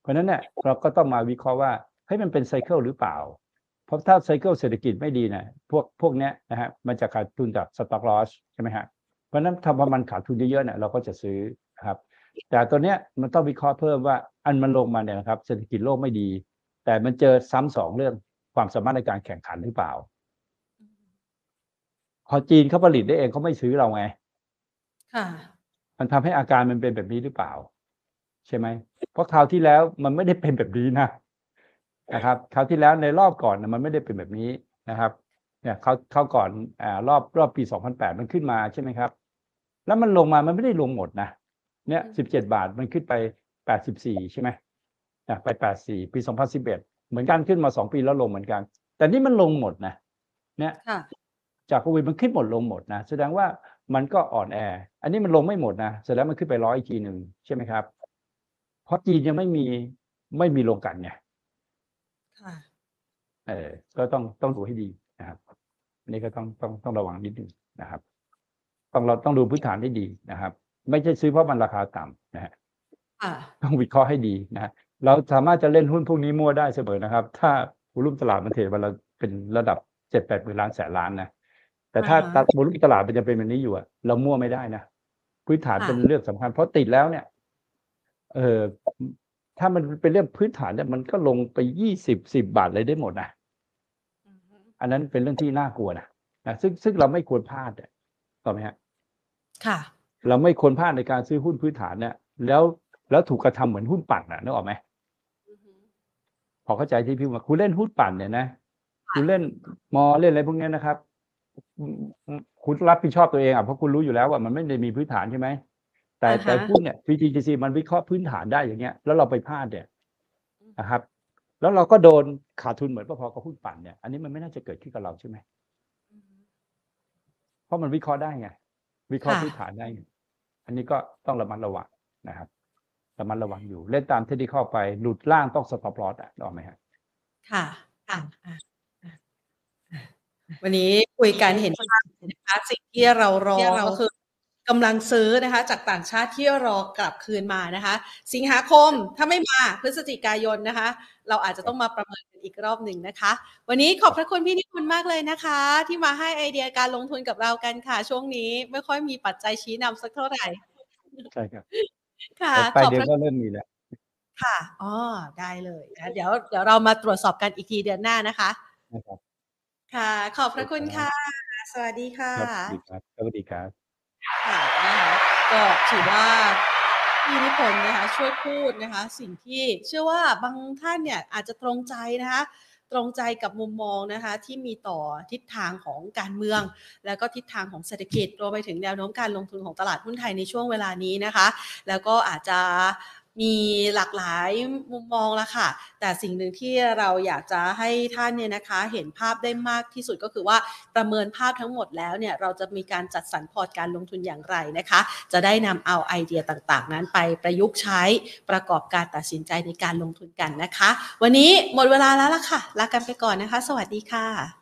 เพราะฉะนั้นเนี่ยเราก็ต้องมาวิเคราะห์ว่าเฮ้ยมันเป็น cycle หรือเปล่า เพราะถ้าไซเคิลเศรษฐกิจไม่ดีเนี่ยพวกพวกเนี้ยนะฮะมันจะขาดทุนจากสต็อกลอสใช่ไหมฮะเพ ราะฉะนั้นถ้าพอมันขาดทุนเยอะๆเนี่ยเราก็จะซื้อนะครับแต่ตัวเนี้ยมันต้องวิเคราะห์เพิ่มว่าอันมันลงมาเนี่ยนะครับเศรษฐกิจโลกไม่ดี แต่มันเจอซ้ำสองเรื่องความสามารถในการแข่งขันหรือเปล่า พอจีนเขาผลิตได้เองเขาไม่ซื้อเราไงค่ะมันทำให้อาการมันเป็นแบบนี้หรือเปล่า ใช่ไหมเพราะคราวที่แล้วมันไม่ได้เป็นแบบนี้นะนะครับคราวที่แล้วในรอบก่อนน่ะมันไม่ได้เป็นแบบนี้นะครับ เนี่ยเขาเขาก่อนอ่ารอบรอบปี 2008 มันขึ้นมาใช่ไหมครับ แล้วมันลงมามันไม่ได้ลงหมดนะเนี่ยอืม17บาทมันขึ้นไป84ใช่ไหมนะไป84ปี2011เหมือนกันขึ้นมา2ปีแล้วลงเหมือนกัน แต่นี่มันลงหมดนะ เนี่ยค่ะจากโควิดมันขึ้นหมดลงหมดนะแสดงว่ามันก็อ่อนแอ อันนี้มันลงไม่หมดนะแสดงมันขึ้นไปร้อยอีกทีหนึ่งใช่ไหมครับ เพราะจีนยังไม่มีไม่มีโรงกลันไงค่ะเออก็ต้องต้องดูให้ดีนะครับอันนี้ก็ต้องต้องต้องระวังนิดนึงนะครับ ต้องเราต้องดูพื้นฐานให้ดีนะครับ ไม่ใช่ซื้อเพราะมันราคาต่ำนะฮะค่ะต้องวิเคราะห์ให้ดีนะฮะเราสามารถจะเล่นหุ้นพวกนี้มั่วได้เสมอนะครับ ถ้าวุลุ่มตลาดมันเทรดวันละเป็นระดับเจ็ดแปดหมื่นล้านแสนล้านนะแต่ถ้าอ่าฮะตัดวลุ่มตลาดมันจะเป็นแบบนี้อยู่อะเรามั่วไม่ได้นะพื้นฐานค่ะเป็นเรื่องสำคัญ เพราะติดแล้วเนี่ย เออถ้ามันเป็นเรื่องพื้นฐานเนี่ยมันก็ลงไปยี่สิบสิบบาทเลยได้หมดนะอือฮึอันนั้นเป็นเรื่องที่น่ากลัวนะนะซึ่งซึ่งเราไม่ควรพลาดเนี่ยต่อไหมฮะ ค่ะ เราไม่ควรพลาดในการซื้อหุ้นพื้นฐานเนี่ยแล้วแล้วถูกกระทำเหมือนหุ้นปั่นนะนึกออกไหมอือฮึพอเข้าใจที่พี่ว่าคุณเล่นหุ้นปั่นเนี่ยนะคุณเล่นมอเล่นอะไรพวกเนี้ยนะครับอืมอืมคุณรับผิดชอบตัวเองอะเพราะคุณรู้อยู่แล้วว่ามันไม่ได้มีพื้นฐานใช่ไหมแต่อ่าฮะแต่หุ้นเนี่ย VGC มันวิเคราะห์พื้นฐานได้อย่างเงี้ยแล้วเราไปพลาดเนี่ยนะครับ แล้วเราก็โดนขาดทุนเหมือนพอๆกับหุ้นปั่นเนี่ยอันนี้มันไม่น่าจะเกิดขึ้นกับเราใช่ไหมอือฮึเพราะมันวิเคราะห์ได้ไง วิเคราะห์ค่ะ พื้นฐานได้ไงอันนี้ก็ต้องระมัดระวังนะครับระมัดระวังอยู่ เล่นตามเทคนิคเข้าไปหลุดล่างต้องสต็อปลอสอะนึกออกไหมฮะ ค่ะอะอะอะอะวันนี้คุยกันเห็นภาพนะคะสิ่งที่เรารอก็คือ กำลังซื้อนะคะจากต่างชาติที่รอกลับคืนมานะคะ สิงหาคมถ้าไม่มาพฤศจิกายนนะคะ เราอาจจะต้องมาประเมินกันอีกรอบหนึ่งนะคะ วันนี้ขอบพระคุณพี่นิพนธ์มากเลยนะคะ ที่มาให้ไอเดียการลงทุนกับเรากันค่ะ ช่วงนี้ไม่ค่อยมีปัจจัยชี้นำสักเท่าไหร่ใช่ครับค่ะไปขอบเดือพนระก็เริ่มมีแล้วค่ะอ๋อได้เลยนะเดี๋ยวเดี๋ยวเรามาตรวจสอบกันอีกทีเดือนหน้านะคะนะครับค่ะ ขอบพระคุณค่ะ สวัสดีค่ะครับสวัสดีครับสวัสดีครับค่ะ นะคะก็ถือว่าพี่นิพนธ์นะคะช่วยพูดนะคะ สิ่งที่เชื่อว่าบางท่านเนี่ยอาจจะตรงใจนะคะ ตรงใจกับมุมมองนะคะ ที่มีต่อทิศทางของการเมือง แล้วก็ทิศทางของเศรษฐกิจรวมไปถึงแนวโน้มการลงทุนของตลาดหุ้นไทยในช่วงเวลานี้นะคะ แล้วก็อาจจะ มีหลากหลายมุมมองและค่ะ แต่สิ่งหนึ่งที่เราอยากจะให้ท่านเนี่ยนะคะ เห็นภาพได้มากที่สุดก็คือว่าประเมินภาพทั้งหมดแล้วเนี่ยเราจะมีการจัดสรรพอร์ตการลงทุนอย่างไรนะคะ จะได้นำเอาไอเดียต่างๆ นั้นไปประยุกต์ใช้ประกอบการตัดสินใจในการลงทุนกันนะคะ วันนี้หมดเวลาแล้วล่ะค่ะลากันไปก่อนนะคะ สวัสดีค่ะ